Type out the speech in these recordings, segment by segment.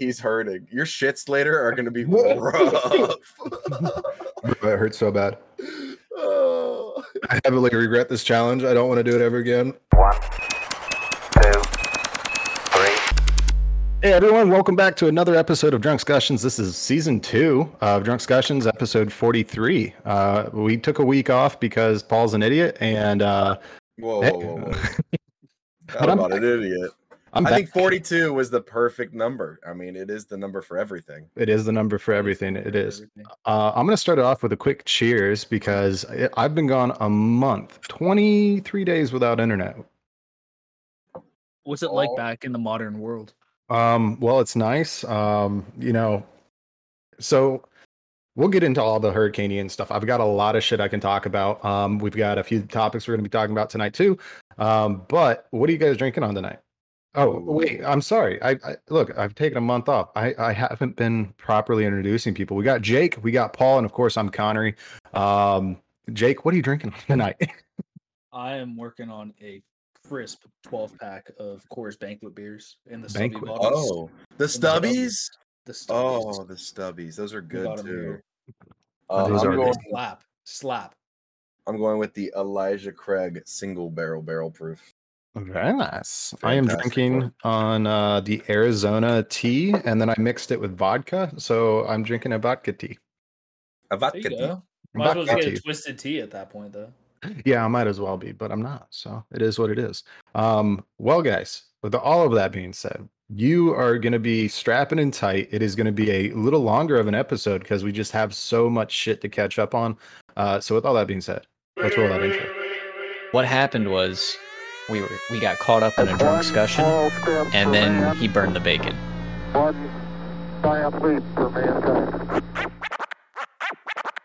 He's hurting. Your shits later are gonna be rough. It hurts so bad. oh. I heavily regret this challenge. I don't want to do it ever again. One, two, three. Hey everyone, welcome back to another episode of Drunkscussions. This is season two of Drunkscussions, episode 43. Uh, we took a week off because Paul's an idiot, and uh, Whoa, Hey. whoa, whoa, whoa. But Not I'm about an idiot. I'm I back. think 42 was the perfect number. I mean, it is the number for everything. it is the number for everything. It is. Uh, I'm going to start it off with a quick cheers because I- I've been gone a month, 23 days without internet. What's it like Oh. back in the modern world? Um, well, it's nice. Um, you know, so we'll get into all the Hurricane Ian stuff. I've got a lot of shit I can talk about. Um, we've got a few topics we're going to be talking about tonight too. Um, but what are you guys drinking on tonight? Oh, wait, I'm sorry. I, I look, I've taken a month off. I, I haven't been properly introducing people. We got Jake, we got Paul, and of course I'm Connery. Um, Jake, what are you drinking tonight? I am working on a crisp 12 pack of Coors Banquet beers in the stubby Banquet. bottles. Oh, the stubbies. the stubbies. Oh, the stubbies. Those are good too. here. Uh, Those I'm, are going, Slap, slap. I'm going with the Elijah Craig single barrel barrel proof. Very nice. I am drinking on uh, the Arizona tea, and then I mixed it with vodka. So I'm drinking a vodka tea. A vodka tea. go. Might as well Vodka get tea. a twisted tea at that point, though. Yeah, I might as well be, but I'm not. So it is what it is. Um, well, guys, with all of that being said, you are going to be strapping in tight. It is going to be a little longer of an episode because we just have so much shit to catch up on. Uh, so with all that being said, let's roll that intro. what happened was we were we got caught up in a drunk discussion and then he burned the bacon One giant leap for mankind.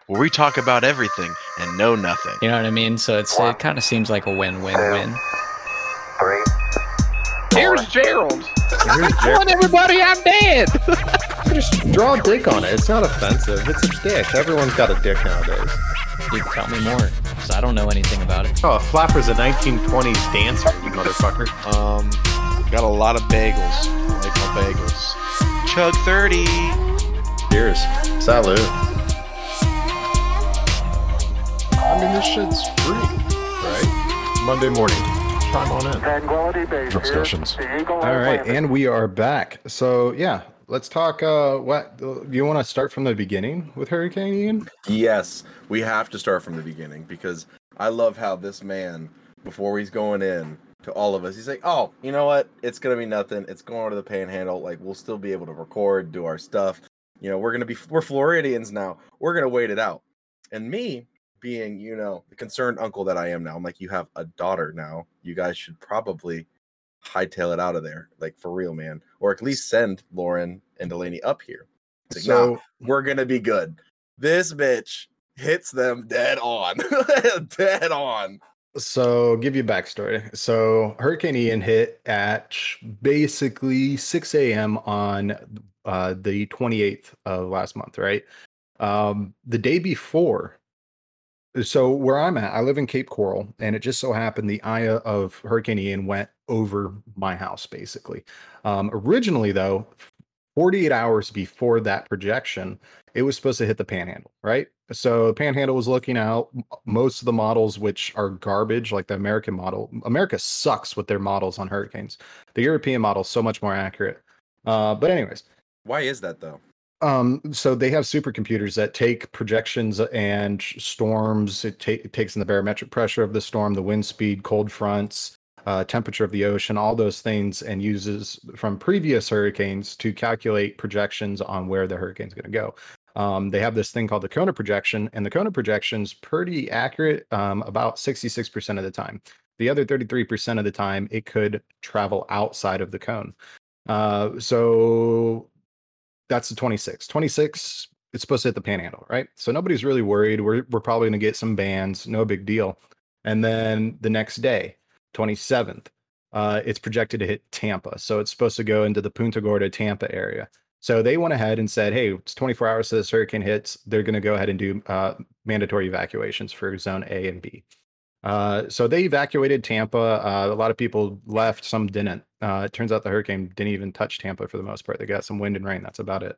where we talk about everything and know nothing. you know what i mean so it's it kind of seems like a win-win-win Three. Here's Gerald. Come everybody i'm dead Just draw a dick on it. It's not offensive. It's a dick. Everyone's got a dick nowadays. Dude tell me more because i don't know anything about it Oh, a flapper's a 1920s dancer, you motherfucker. Um, got a lot of bagels. I like my bagels. Chug 30. Cheers. Salute. I mean, this shit's free, right? Monday morning. Chime on in. Tranquility Base. Discussions. The Eagle All has right, landed. and we are back. So yeah, let's talk. Uh, what do you want to start from the beginning with Hurricane Ian? Yes, we have to start from the beginning because I love how this man, before he's going in to all of us, he's like, "Oh, you know what? It's gonna be nothing. It's going to the Panhandle. Like we'll still be able to record, do our stuff. You know, we're gonna be we're Floridians now. We're gonna wait it out." And me, being you know the concerned uncle that I am now, I'm like, "You have a daughter now. You guys should probably hightail it out of there, like for real, man, or at least send Lauren and Delaney up here." It's like, "Nah, So we're gonna be good. This bitch hits them dead on, dead on. so give you a backstory. So Hurricane Ian hit at basically 6 a.m. on uh, the 28th of last month, right? Um, the day before. So where I'm at, I live in Cape Coral, and it just so happened the eye of Hurricane Ian went over my house, basically. Um, originally, though, 48 hours before that projection, it was supposed to hit the panhandle, right? So the panhandle was looking out. Most of the models, which are garbage, like the American model, America sucks with their models on hurricanes. The European model is so much more accurate. Uh, but anyways, Why is that though? Um, so they have supercomputers that take projections and storms. It, ta- it takes in the barometric pressure of the storm, the wind speed, cold fronts, uh, temperature of the ocean, all those things, and uses from previous hurricanes to calculate projections on where the hurricane's going to go. Um, they have this thing called the Kona projection, and the Kona projection's pretty accurate um, about 66% of the time. The other 33% of the time, it could travel outside of the cone. Uh, so that's the 26. 26, it's supposed to hit the panhandle, right? So nobody's really worried. We're, we're probably going to get some bands, no big deal. And then the next day, 27th, uh, it's projected to hit Tampa. So it's supposed to go into the Punta Gorda, Tampa area. So they went ahead and said, hey, it's 24 hours to this hurricane hits. They're going to go ahead and do uh, mandatory evacuations for zone A and B. Uh, so they evacuated Tampa. Uh, a lot of people left, some didn't. Uh, it turns out the hurricane didn't even touch Tampa for the most part. They got some wind and rain. That's about it.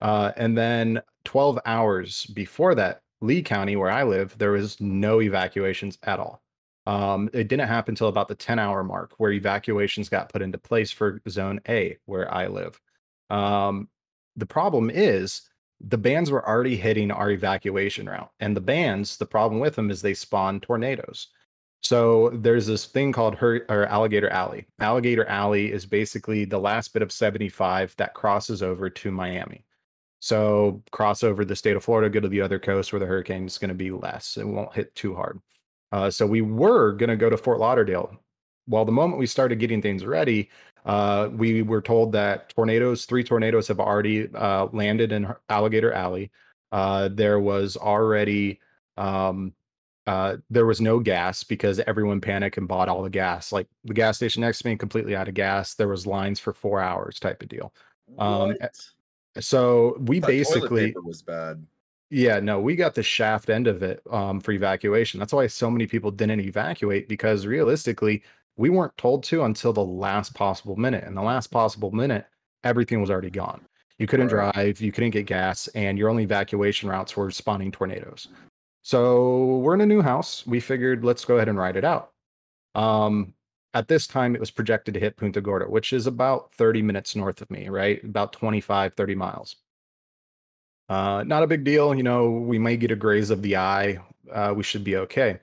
Uh, and then 12 hours before that, Lee County, where I live, there was no evacuations at all. Um, it didn't happen until about the 10 hour mark where evacuations got put into place for zone A, where I live. Um, the problem is the bands were already hitting our evacuation route. And the bands, the problem with them is they spawn tornadoes. So there's this thing called Hur- or Alligator Alley. Alligator Alley is basically the last bit of 75 that crosses over to Miami. So cross over the state of Florida, go to the other coast where the hurricane is going to be less. It won't hit too hard. Uh, so we were going to go to Fort Lauderdale. Well, the moment we started getting things ready, uh, we were told that tornadoes, three tornadoes have already uh, landed in Alligator Alley. Uh, there was already um, uh, there was no gas because everyone panicked and bought all the gas. Like the gas station next to me, completely out of gas. There was lines for four hours, type of deal. Um, So we basically was bad. yeah, no, we got the shaft end of it um, for evacuation. That's why so many people didn't evacuate because realistically, we weren't told to until the last possible minute. And the last possible minute, everything was already gone. You couldn't drive, you couldn't get gas, and your only evacuation routes were spawning tornadoes. So we're in a new house. We figured let's go ahead and ride it out. Um, at this time, it was projected to hit Punta Gorda, which is about 30 minutes north of me, right? About 25, 30 miles. Uh, not a big deal. You know, we may get a graze of the eye. Uh, we should be okay.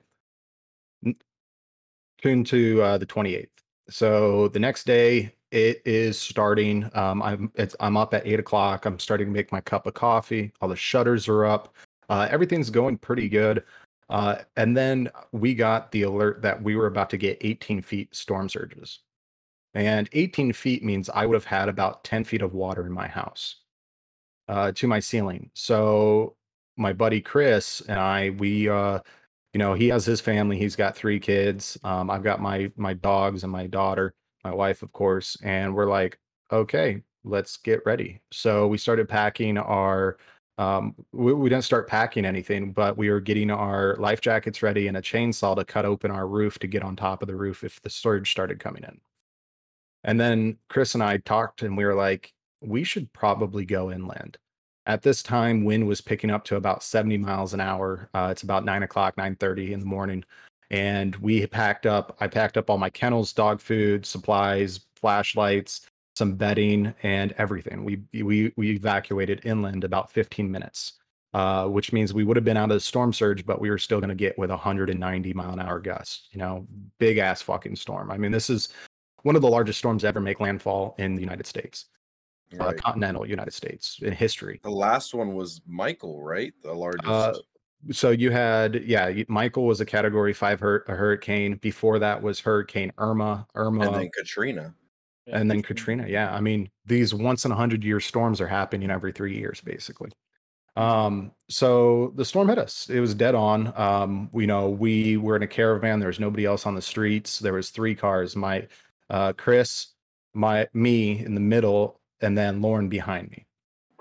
N- Tune to uh, the 28th. So the next day, it is starting. Um, I'm I'm up at eight o'clock. I'm starting to make my cup of coffee. All the shutters are up. Uh, everything's going pretty good. Uh, and then we got the alert that we were about to get 18 feet storm surges. And 18 feet means I would have had about 10 feet of water in my house uh, to my ceiling. So my buddy Chris and I, we, uh, you know, he has his family. He's got three kids. Um, I've got my my dogs and my daughter, my wife, of course. And we're like, okay, let's get ready. So we started packing our. Um, we, we didn't start packing anything, but we were getting our life jackets ready and a chainsaw to cut open our roof to get on top of the roof if the surge started coming in. And then Chris and I talked, and we were like, we should probably go inland. At this time, wind was picking up to about 70 miles an hour. Uh, it's about nine o'clock, 9:30 in the morning, and we packed up. I packed up all my kennels, dog food, supplies, flashlights, some bedding, and everything. We we we evacuated inland about 15 minutes, uh, which means we would have been out of the storm surge, but we were still going to get with 190 mile an hour gusts. You know, big ass fucking storm. I mean, this is one of the largest storms to ever make landfall in the United States, uh, continental United States in history. The last one was Michael, right? The largest. Uh, so you had yeah michael was a category five hur- a hurricane. Before that was hurricane irma irma and then Katrina. And then katrina yeah. I mean these once in a hundred year storms are happening every three years basically. Um so the storm hit us. It was dead on. Um we know we were in a caravan. There was nobody else on the streets. There was three cars. My uh chris my me in the middle and then lauren behind me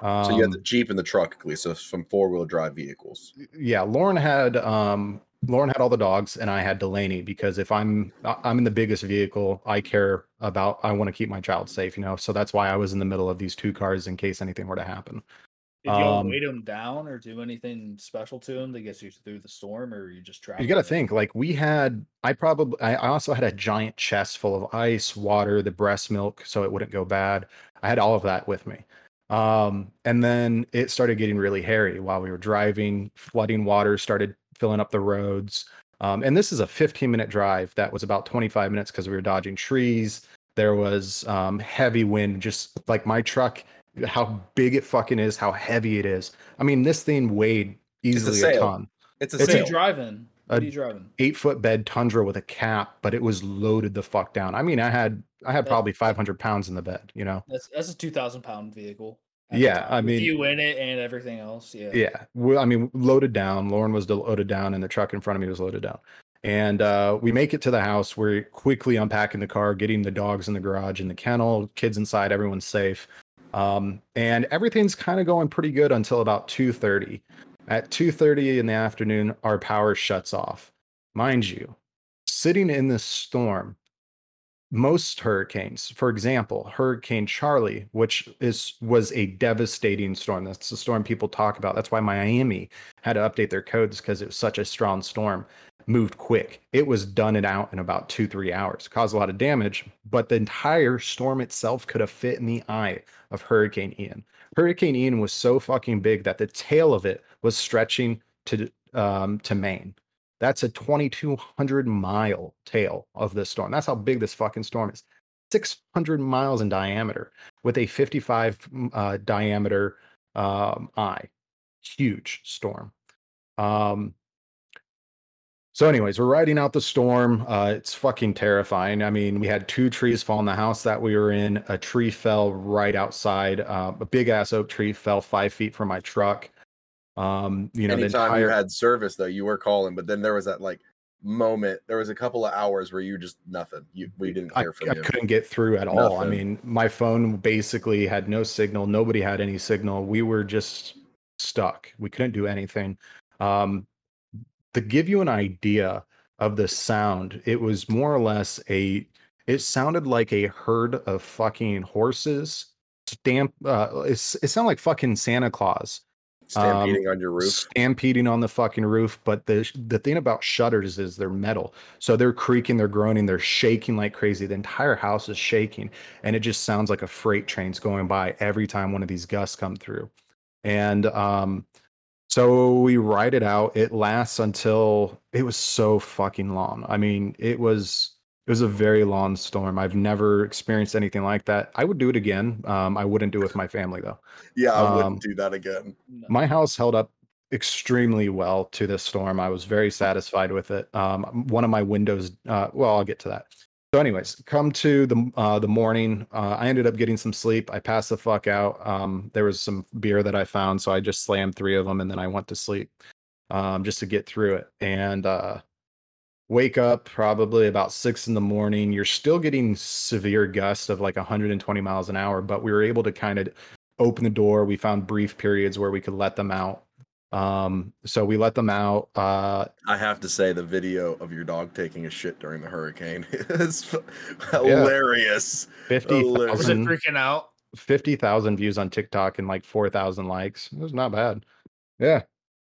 um, So you had the Jeep and the truck, at least, so some four wheel drive vehicles. yeah lauren had um lauren had all the dogs and i had delaney because if i'm I- i'm in the biggest vehicle i care about i want to keep my child safe you know so that's why i was in the middle of these two cars in case anything were to happen Did y'all um, weight him down or do anything special to him that gets you through the storm, or you just travel? you got to think like we had i probably i I also had a giant chest full of ice water the breast milk so it wouldn't go bad i had all of that with me um and then it started getting really hairy while we were driving flooding water started filling up the roads um, and this is a 15 minute drive that was about 25 minutes because we were dodging trees there was um, heavy wind just like my truck how big it fucking is how heavy it is i mean this thing weighed easily a, sail. ton It's a It's What are sail. you driving? What are you driving? eight foot bed tundra with a cap, but it was loaded the fuck down. I mean, I had I had Yeah. probably 500 pounds in the bed, you know? That's that's a two thousand pound vehicle. Yeah, I mean- you in it and everything else. Yeah. Yeah. Well, I mean, loaded down. Lauren was loaded down, and the truck in front of me was loaded down. And uh, we make it to the house. We're quickly unpacking the car, getting the dogs in the garage, in the kennel, kids inside, everyone's safe. Um, and everything's kind of going pretty good until about 2:30. At 2:30 in the afternoon, our power shuts off. Mind you, sitting in this storm, most hurricanes, for example, Hurricane Charley, which is was a devastating storm. That's the storm people talk about. That's why Miami had to update their codes because it was such a strong storm. Moved quick. It was done and out in about two, three hours. Caused a lot of damage, but the entire storm itself could have fit in the eye of Hurricane Ian. Hurricane Ian was so fucking big that the tail of it was stretching to um, to Maine. That's a 2,200 mile tail of this storm. That's how big this fucking storm is. 600 miles in diameter with a 55 mm, uh, diameter um, eye. Huge storm. Um, so, anyways, we're riding out the storm. Uh, it's fucking terrifying. I mean, we had two trees fall in the house that we were in. A tree fell right outside. Uh, a big ass oak tree fell five feet from my truck. Um, you know, the Anytime entire you had service though, you were calling, but then there was that like moment. There was a couple of hours where you just nothing. You we didn't I, hear from I you. couldn't get through at all. I mean, my phone basically had no signal. Nobody had any signal. We were just stuck. We couldn't do anything. Um, to give you an idea of the sound, it was more or less a. It sounded like a herd of fucking horses. Stamp. Uh, it's, it sounded like fucking Santa Claus Stampeding on your roof. stampeding on the fucking roof. But the the thing about shutters is they're metal, so they're creaking, they're groaning, they're shaking like crazy. The entire house is shaking, and it just sounds like a freight train's going by every time one of these gusts come through. And um, so we ride it out. It lasts until it was so fucking long. I mean, it was it was a very long storm. I've never experienced anything like that. I would do it again. Um, I wouldn't do it with my family though Yeah, I um, wouldn't do that again. My house held up extremely well to this storm. I was very satisfied with it. Um, one of my windows, uh, well, I'll get to that. So, anyways, come to the uh, the morning. Uh, I ended up getting some sleep. I passed the fuck out. Um, there was some beer that I found, so I just slammed three of them, and then I went to sleep um, just to get through it. And uh, wake up probably about six in the morning. You're still getting severe gusts of like 120 miles an hour, but we were able to kind of open the door. We found brief periods where we could let them out. Um, so we let them out. Uh, I have to say the video of your dog taking a shit during the hurricane is hilarious. Was it 50,000 freaking out? 50,000 views on TikTok and like 4,000 likes. It was not bad. Yeah.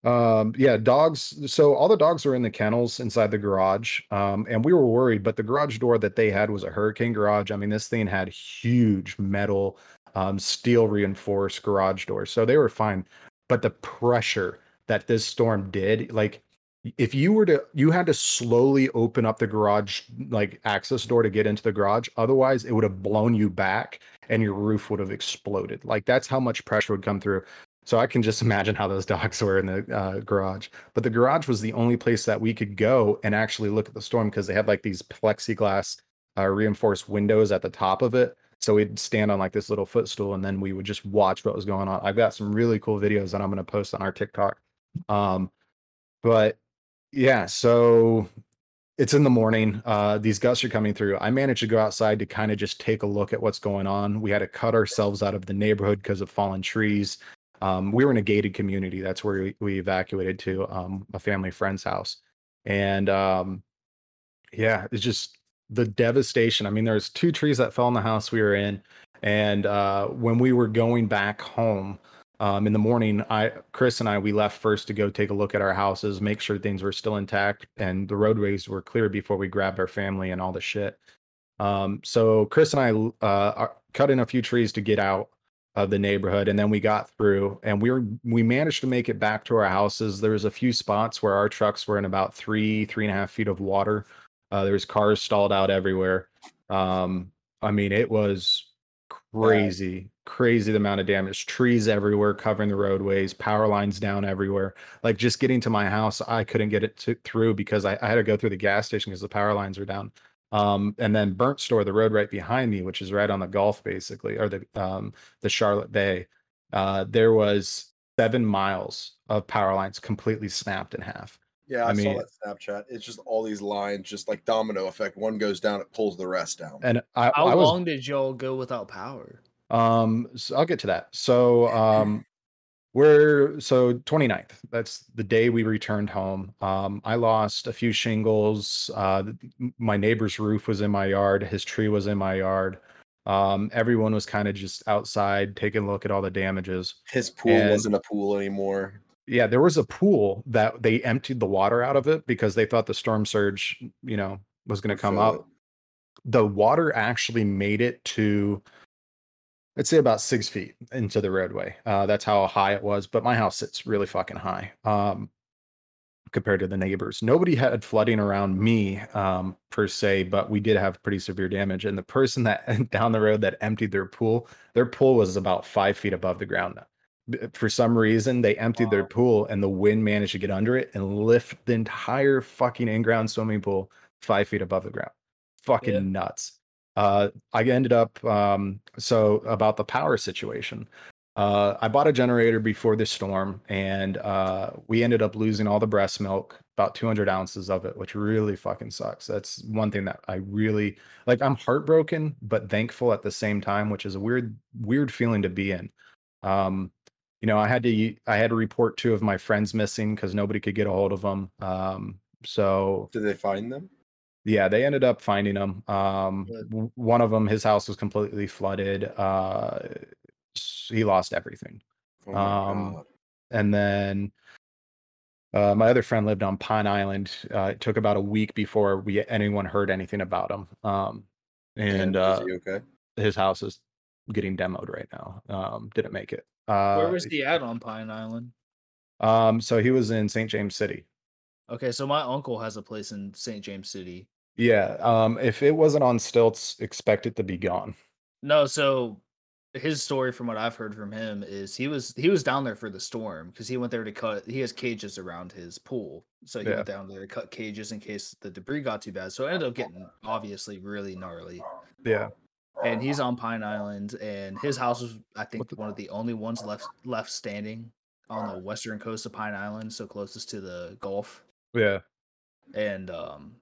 Um, yeah, dogs. So all the dogs were in the kennels inside the garage. Um, and we were worried, but the garage door that they had was a hurricane garage. I mean, this thing had huge metal, um, steel reinforced garage doors. So they were fine. But the pressure that this storm did, like, if you were to, you had to slowly open up the garage, like access door to get into the garage. Otherwise, it would have blown you back and your roof would have exploded. Like, that's how much pressure would come through. So I can just imagine how those dogs were in the uh, garage. But the garage was the only place that we could go and actually look at the storm because they had like these plexiglass uh, reinforced windows at the top of it. So we'd stand on like this little footstool and then we would just watch what was going on. I've got some really cool videos that I'm going to post on our TikTok. Um, but yeah, so it's in the morning. Uh, these gusts are coming through. I managed to go outside to kind of just take a look at what's going on. We had to cut ourselves out of the neighborhood because of fallen trees. Um, we were in a gated community. That's where we, we evacuated to um, a family friend's house. And um, yeah, it's just the devastation. I mean, there's two trees that fell in the house we were in. And uh, when we were going back home um, in the morning, I, Chris and I, we left first to go take a look at our houses, make sure things were still intact and the roadways were clear before we grabbed our family and all the shit. Um, so Chris and I uh, cut in a few trees to get out of the neighborhood and then we got through and we were we managed to make it back to our houses there was a few spots where our trucks were in about three three and a half feet of water uh, there was cars stalled out everywhere um i mean it was crazy crazy the amount of damage trees everywhere covering the roadways power lines down everywhere like just getting to my house i couldn't get it to, through because I, I had to go through the gas station because the power lines were down um, and then Burnt Store, the road right behind me, which is right on the Gulf, basically, or the um, the Charlotte Bay. Uh, there was seven miles of power lines completely snapped in half. Yeah, I I, mean- saw that Snapchat. It's just all these lines, just like domino effect. One goes down, it pulls the rest down. And I, How I was long did y'all go without power? Um, so I'll get to that. So, um, We're so 29th. That's the day we returned home. Um, I lost a few shingles. Uh, my neighbor's roof was in my yard. His tree was in my yard. Um, everyone was kind of just outside taking a look at all the damages. His pool And- wasn't a pool anymore. Yeah, there was a pool that they emptied the water out of it because they thought the storm surge, you know, was going to come up. The water actually made it to, I'd say about six feet into the roadway. Uh, that's how high it was. But my house sits really fucking high um, compared to the neighbors. Nobody had flooding around me um, per se, but we did have pretty severe damage. And the person that down the road that emptied their pool, their pool was about five feet above the ground. B- For some reason, they emptied their pool and the wind managed to get under it and lift the entire fucking in-ground swimming pool five feet above the ground. Fucking Yeah. nuts. Uh, I ended up um, so about the power situation. Uh, I bought a generator before the storm, and uh, we ended up losing all the breast milk, about 200 ounces of it, which really fucking sucks. That's one thing that I really like. I'm heartbroken, but thankful at the same time, which is a weird, weird feeling to be in. Um, you know, I had to, I had to report two of my friends missing because nobody could get a hold of them. Um, so Did they find them? yeah, they ended up finding them. Um, one of them, his house was completely flooded. Uh, he lost everything. Oh Um, And then uh, my other friend lived on Pine Island. Uh, it took about a week before we anyone heard anything about him. Um, and uh, okay? his house is getting demoed right now. Um, didn't make it. Uh, Where was he at on Pine Island? Um, so he was in St. James City. Okay, so my uncle has a place in St. James City. Yeah. Um, if it wasn't on stilts, expect it to be gone. No, so his story from what I've heard from him is he was he was down there for the storm because he went there to cut he has cages around his pool. So he Yeah. went down there to cut cages in case the debris got too bad. So it ended up getting obviously really gnarly. Yeah. And he's on Pine Island and his house was I think the- one of the only ones left left standing on the western coast of Pine Island, so closest to the Gulf. Yeah. and um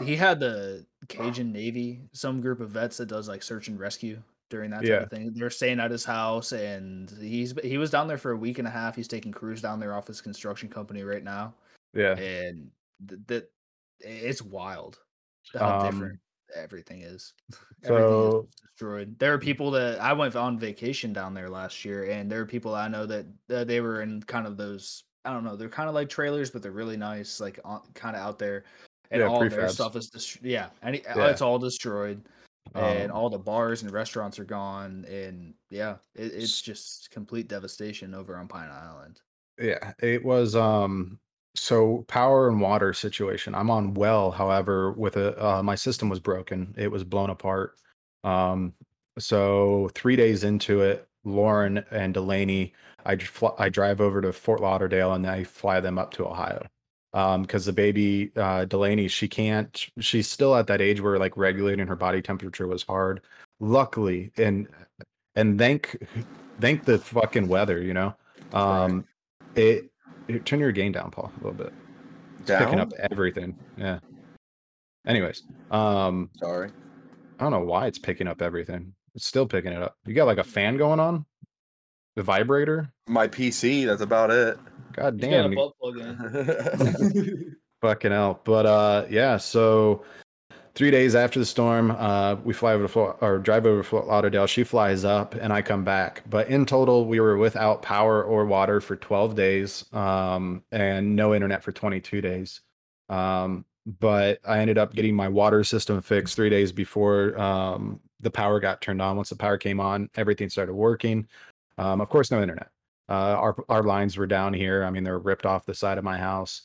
he had the Cajun Navy, some group of vets that does like search and rescue during that type Yeah. of thing. They're staying at his house, and he's he was down there for a week and a half. He's taking crews down there off his construction company right now, Yeah. and th- that it's wild how Um, different everything is. everything So is destroyed. There are people that I went on vacation down there last year, and there are people I know that uh, they were in kind of those. I don't know. They're kind of like trailers, but they're really nice, like on, kind of out there. And Yeah, all of their stuff is dest- yeah, and Yeah. it's all destroyed, and Um, all the bars and restaurants are gone, and yeah, it, it's just complete devastation over on Pine Island. yeah, it was um so power and water situation. I'm on well, however, with a uh, my system was broken. It was blown apart. Um so 3 days into it, Lauren and Delaney, I fl- I drive over to Fort Lauderdale and I fly them up to Ohio. Um because the baby uh Delaney, she can't she's still at that age where like regulating her body temperature was hard. Luckily and and thank thank the fucking weather, you know. Um it, it turn your gain down, Paul, a little bit. It's picking up everything. Yeah. Anyways, um, Sorry. I don't know why it's picking up everything. It's still picking it up. You got like a fan going on? The vibrator? My PC. That's about it. God He's got a damn. you- butt plug in. Fucking hell. But uh yeah, so three days after the storm, uh we fly over to Fort, or drive over to Fort Lauderdale. She flies up and I come back. But in total, we were without power or water for 12 days, um, and no internet for 22 days. Um, but I ended up getting my water system fixed three days before um the power got turned on. Once the power came on, everything started working. Um, of course, no internet. Uh, our our lines were down here. I mean, they were ripped off the side of my house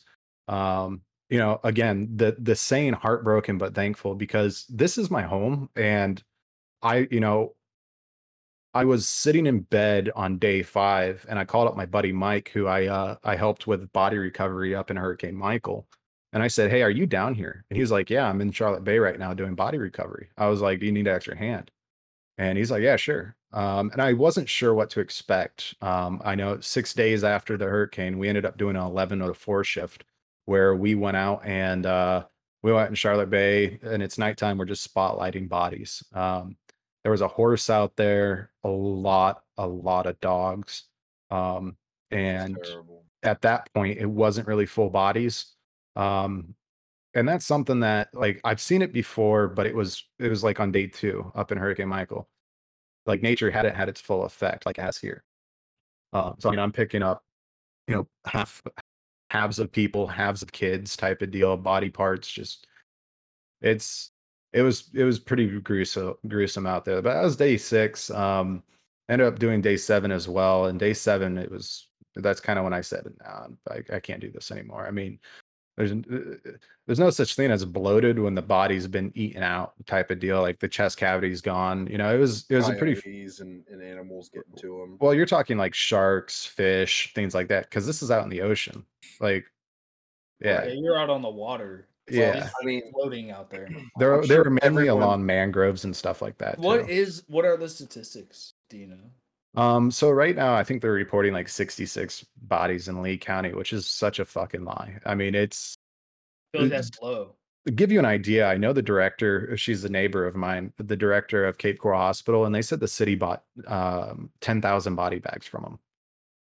um you know again the the saying heartbroken but thankful because this is my home and i you know i was sitting in bed on day five and i called up my buddy mike who i uh i helped with body recovery up in hurricane michael and i said hey are you down here? And he's like yeah i'm in charlotte bay right now doing body recovery. I was like do you need an extra hand. And he's like yeah sure. Um, and i wasn't sure what to expect. Um, i know six days after the hurricane we ended up doing an 11 to 4 shift where we went out and uh, we went in Charlotte Bay and it's nighttime. We're just spotlighting bodies. Um, there was a horse out there, a lot, a lot of dogs. Um, and at that point it wasn't really full bodies um and that's something that like i've seen it before but it was it was like on day two up in hurricane michael like nature hadn't had its full effect like as here uh, so i mean i'm picking up you know half halves of people halves of kids type of deal body parts just it's it was it was pretty gruesome gruesome out there but that was day six um ended up doing day seven as well and day seven it was that's kind of when i said nah, I, I can't do this anymore. I mean there's n- uh, uh, there's no such thing as bloated when the body's been eaten out type of deal like the chest cavity's gone you know it was it was a pretty Coyotes and, and animals getting to them. well you're talking like sharks fish things like that because this is out in the ocean like yeah Yeah, you're out on the water. So Yeah. I mean, floating out there. they're I'm they're sure mainly everyone- along mangroves and stuff like that What too. is what are the statistics? Do you know? Um, so right now, I think they're reporting like 66 bodies in Lee County, which is such a fucking lie. I mean, it's I Uh, that's low. give you an idea. I know the director; she's a neighbor of mine, the director of Cape Coral Hospital, and they said the city bought um, 10,000 body bags from them.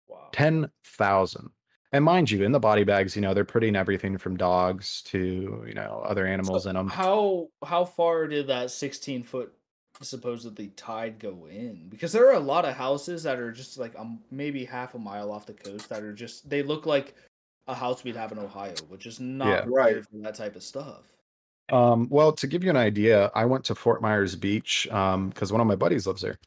Wow. 10,000. And mind you, in the body bags, you know, they're putting everything from dogs to you know other animals So in them. How how far did that 16 foot supposedly tide go in? Because there are a lot of houses that are just like um maybe half a mile off the coast that are just they look like a house we'd have in Ohio, which is not Yeah. Right. for that type of stuff. Um, well, to give you an idea, I went to Fort Myers Beach because one of my buddies lives there.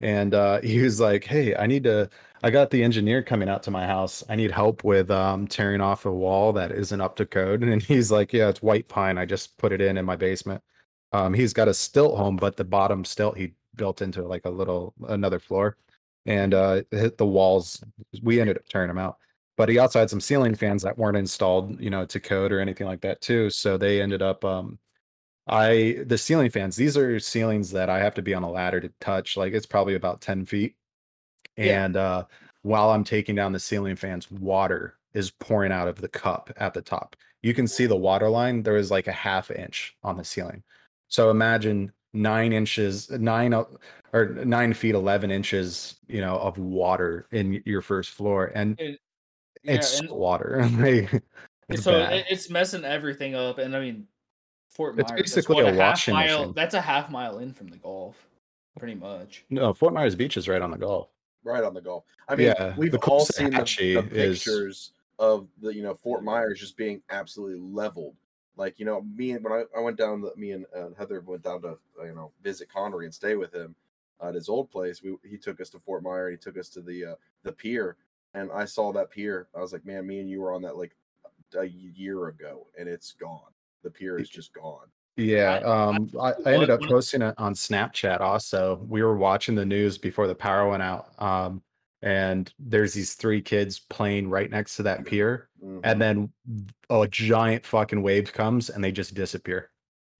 And uh, he was like, Hey, I need to, I got the engineer coming out to my house. I need help with um, tearing off a wall that isn't up to code. And he's like, Yeah, it's white pine. I just put it in in my basement. Um, he's got a stilt home, but the bottom stilt he built into like a little, another floor. And uh, hit the walls. We ended up tearing them out but he also had some ceiling fans that weren't installed, you know, to code or anything like that too. So they ended up um I the ceiling fans, these are ceilings that I have to be on a ladder to touch. Like it's probably about 10 feet. Yeah. And uh while I'm taking down the ceiling fans, water is pouring out of the cup at the top. You can see the water line. There is like a half inch on the ceiling. So imagine nine inches, nine uh, or nine feet, 11 inches, you know, of water in your first floor. And It- it's and- water. Like, it's so bad. it, it's messing everything up, and I mean, Fort It's Myers. that's basically what, a half washing mile. machine. That's a half mile in from the Gulf, pretty much. no, Fort Myers Beach is right on the Gulf. right on the Gulf. I mean, Yeah, we've the all closest seen the, Apache the is- pictures of the you know Fort Myers just being absolutely leveled. Like you know, me and when I, I went down, the, me and uh, Heather went down to uh, you know visit Connery and stay with him at his old place. We he took us to Fort Myers. He took us to the uh, the pier, and I saw that pier. I was like, man, me and you were on that like a year ago, and it's gone. The pier is just gone. Yeah, I- um, I, I ended up posting it on Snapchat. Also, we were watching the news before the power went out, um, and there's these three kids playing right next to that pier, Mhm. and then a giant fucking wave comes and they just disappear.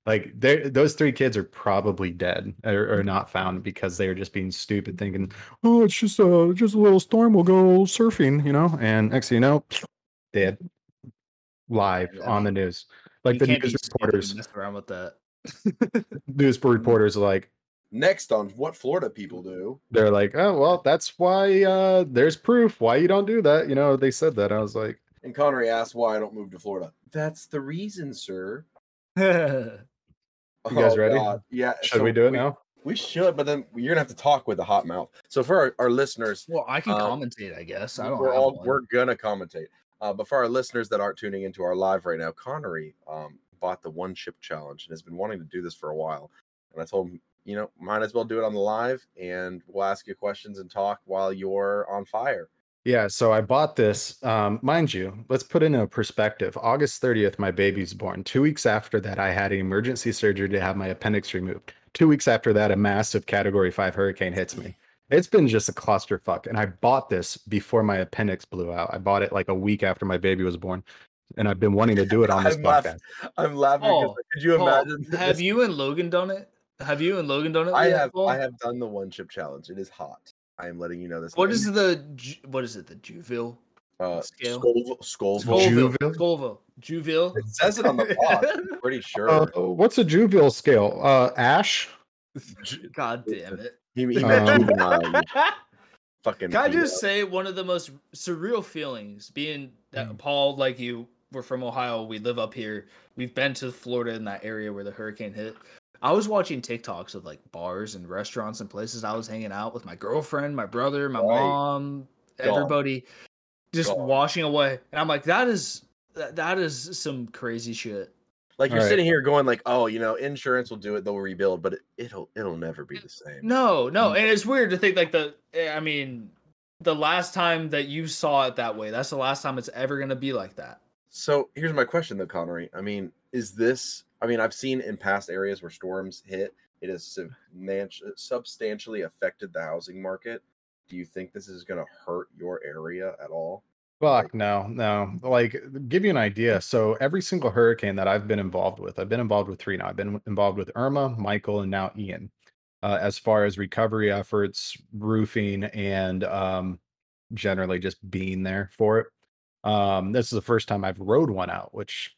Like those three kids are probably dead or, or not found because they were just being stupid, thinking, "Oh, it's just a just a little storm. We'll go surfing," you know. And next thing you know, dead, live Yeah, on the news. Like You the news reporters, mess around with that. news reporters are like, Next on what Florida people do. they're like, "Oh, well, that's why uh, there's proof why you don't do that." You know, they said that. I was like, And Connery asked why I don't move to Florida. That's the reason, sir. You guys Oh, ready? God. Yeah. "Should so we do it now?" We should, but then you're gonna have to talk with the hot mouth. So for our, our listeners, well, I can Um, commentate, I guess. I don't we're all one. we're gonna commentate. Uh, but for our listeners that aren't tuning into our live right now, Connery um, bought the one chip challenge and has been wanting to do this for a while. And I told him, you know, might as well do it on the live, and we'll ask you questions and talk while you're on fire. Yeah, so I bought this. Um, mind you, let's put it in a perspective. August 30th, my baby's born. Two weeks after that, I had an emergency surgery to have my appendix removed. Two weeks after that, a massive category five hurricane hits me. It's been just a clusterfuck. And I bought this before my appendix blew out. I bought it like a week after my baby was born. And I've been wanting to do it on this I'm laughing. podcast. I'm laughing Oh, could you Paul, imagine? have this? you and Logan done it? Have you and Logan done it? I have Paul? I have done the one chip challenge. It is hot. I am letting you know this. What now. is the what is it? The Juville? uh, scale? Scoville? Scoville. Scoville. Juville? Scoville. Juville. It says it on the box. I'm pretty sure. Uh, what's a Juville scale? Uh, Ash? God damn it. he, he Um, fucking. Can I just up. say one of the most surreal feelings being that Mm. Paul, like you, we're from Ohio. We live up here. We've been to Florida in that area where the hurricane hit. I was watching TikToks of like bars and restaurants and places I was hanging out with my girlfriend, my brother, my Right. mom, Gone. everybody, just Gone. washing away. And I'm like, that is that, that is some crazy shit. Like you're Alright. sitting here going like, oh, you know, insurance will do it. They'll rebuild, but it, it'll it'll never be the same. No, no, Mm. and it's weird to think like the. eh, I mean, the last time that you saw it that way, that's the last time it's ever gonna be like that. So here's my question though, Connery. I mean, is this? I mean, I've seen in past areas where storms hit, it has substantially affected the housing market. Do you think this is going to hurt your area at all? Fuck no, no. Like, give you an idea. So every single hurricane that I've been involved with, I've been involved with three now. I've been involved with Irma, Michael, and now Ian. Uh, as far as recovery efforts, roofing, and um, generally just being there for it. Um, this is the first time I've rode one out, which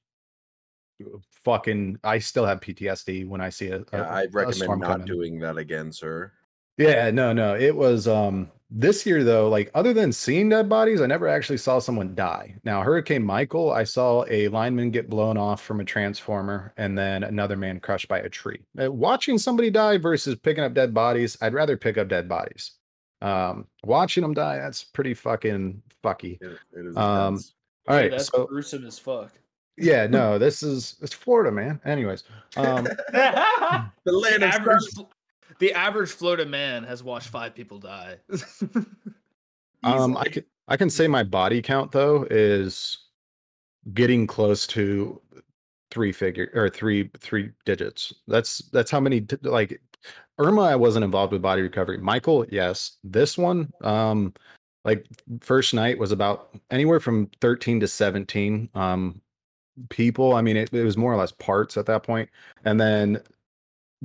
fucking I still have PTSD when I see it. a, Yeah, I a recommend storm not coming. doing that again, sir. Yeah, no, no. It was um this year though, like other than seeing dead bodies, I never actually saw someone die. Now, Hurricane Michael, I saw a lineman get blown off from a transformer and then another man crushed by a tree. Uh, watching somebody die versus picking up dead bodies, I'd rather pick up dead bodies. Um, watching them die, that's pretty fucking fucky. It, it is. Um, intense. All Hey, that's so gruesome as fuck. Yeah, no, this is it's Florida, man. Anyways, um, the the land of average, the average Florida man has watched five people die. Um, I can I can say my body count though is getting close to three figure or three three digits. That's that's how many like Irma. I wasn't involved with body recovery. Michael, yes. This one, um, like first night was about anywhere from thirteen to seventeen. Um, people. I mean, it, it was more or less parts at that point, and then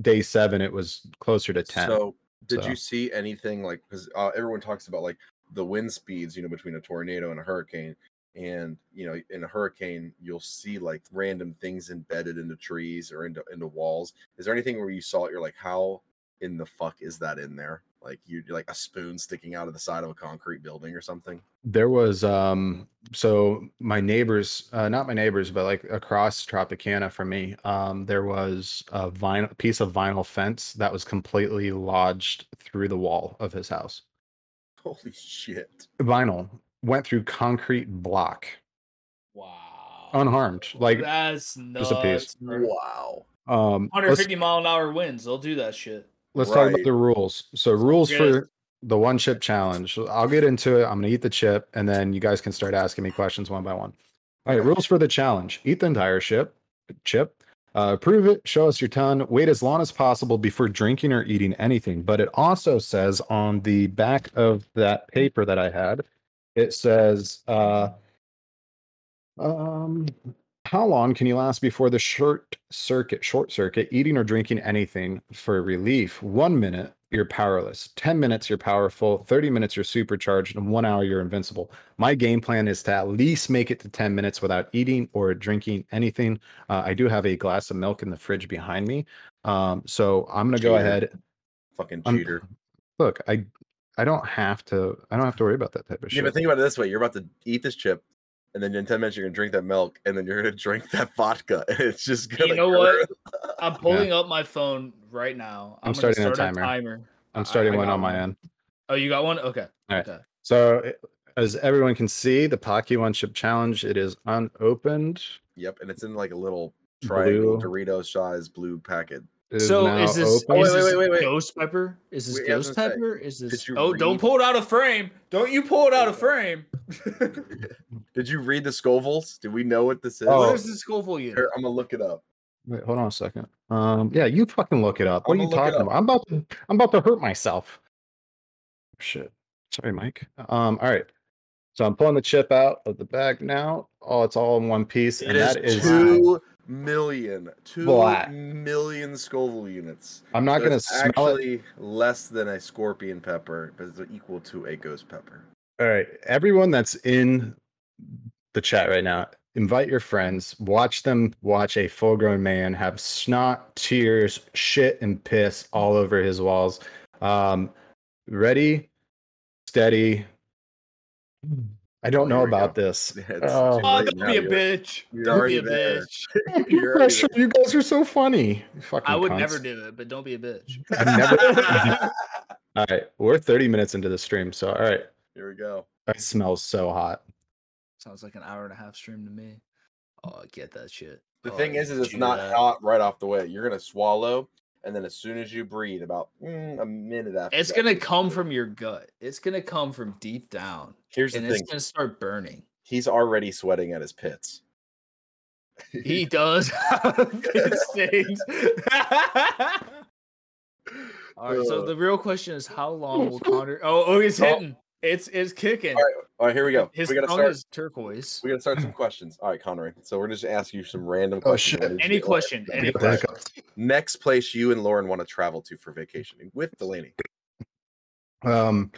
day seven it was closer to ten. So, did so. you see anything like because uh, everyone talks about like the wind speeds, you know, between a tornado and a hurricane, and you know, in a hurricane, you'll see like random things embedded into trees or into into walls. Is there anything where you saw it? You're like, how in the fuck is that in there? Like you like a spoon sticking out of the side of a concrete building or something. There was um so my neighbors, uh, not my neighbors, but like across Tropicana from me, um, there was a vinyl piece of vinyl fence that was completely lodged through the wall of his house. Holy shit! Vinyl went through concrete block wow. unharmed. Like that's just a piece. Wow. um 150 mile an hour winds. They'll do that shit. Let's talk about the rules. So rules Yes. for the one chip challenge. I'll get into it. I'm gonna eat the chip and then you guys can start asking me questions one by one. All right, rules for the challenge. Eat the entire ship, chip. Uh, prove it, show us your ton, wait as long as possible before drinking or eating anything. But it also says on the back of that paper that I had, it says, uh, um, how long can you last before the short circuit, short circuit, eating or drinking anything for relief? One minute, you're powerless. 10 minutes, you're powerful. 30 minutes, you're supercharged. And one hour, you're invincible. My game plan is to at least make it to 10 minutes without eating or drinking anything. Uh, I do have a glass of milk in the fridge behind me. Um, so I'm going to go ahead. Fucking I'm- cheater. Look, I, I don't have to, I don't have to worry about that type of Yeah, shit. but think about it this way: you're about to eat this chip, and then in ten minutes you're gonna drink that milk, and then you're gonna drink that vodka, it's just gonna. You know what? I'm pulling up my phone right now. I'm I'm, gonna starting a timer. I- I'm starting I one got on my end. Oh, you got one? Okay. All right. Okay. So, as everyone can see, the Paqui One Chip Challenge it is unopened. Yep, and it's in like a little triangle Blue. Dorito size blue packet. It is so now is this, open. Oh, is wait, this wait, wait, wait. ghost pepper? Is this Wait, ghost gonna say, pepper? Is this? you Oh, don't pull it out of frame! Don't you pull it out of frame! Did you read the Scovilles? Do we know what this is? Oh. what is the Scoville unit? Here, I'm gonna look it up. Wait, hold on a second. Um, yeah, you fucking look it up. What I'ma are you talking about? I'm about to, I'm about to hurt myself. Shit. Sorry, Mike. Um, all right. So I'm pulling the chip out of the bag now. Oh, it's all in one piece, It and is that is. two million, two Black. million Scoville units. I'm not So gonna it's smell it. actually less than a scorpion pepper, but it's equal to a ghost pepper. All right, everyone that's in the chat right now, invite your friends. Watch them watch a full-grown man have snot, tears, shit, and piss all over his walls. Um, ready, steady. I don't know about go. this. Yeah, Oh. Oh, don't be a bitch. you're Don't be a there. bitch. You're already Pressure, you guys are so funny. Fucking I would cunts. never do it, but don't be a bitch. I've never. all right, we're 30 minutes into the stream, so all right. Here we go. It smells so hot. Sounds like an hour and a half stream to me. Oh, I get that shit. The Oh, thing is, is it's not that. hot right off the way. You're gonna swallow, and then as soon as you breathe, about mm, a minute after, It's that, gonna come from your gut. It's gonna come from deep down, Here's the thing: it's gonna start burning. he's already sweating at his pits. He does stains. All right, so the real question is, how long will Connor? Oh, oh, he's Oh. hitting. It's it's kicking. All right, all right, here we go. His we gotta tongue start. is turquoise. We gotta start some questions. All right, Connery. So we're just gonna ask you some random Oh, questions. shit. Any question, any I got the question. hiccups. Next place you and Lauren want to travel to for vacationing with Delaney. Um,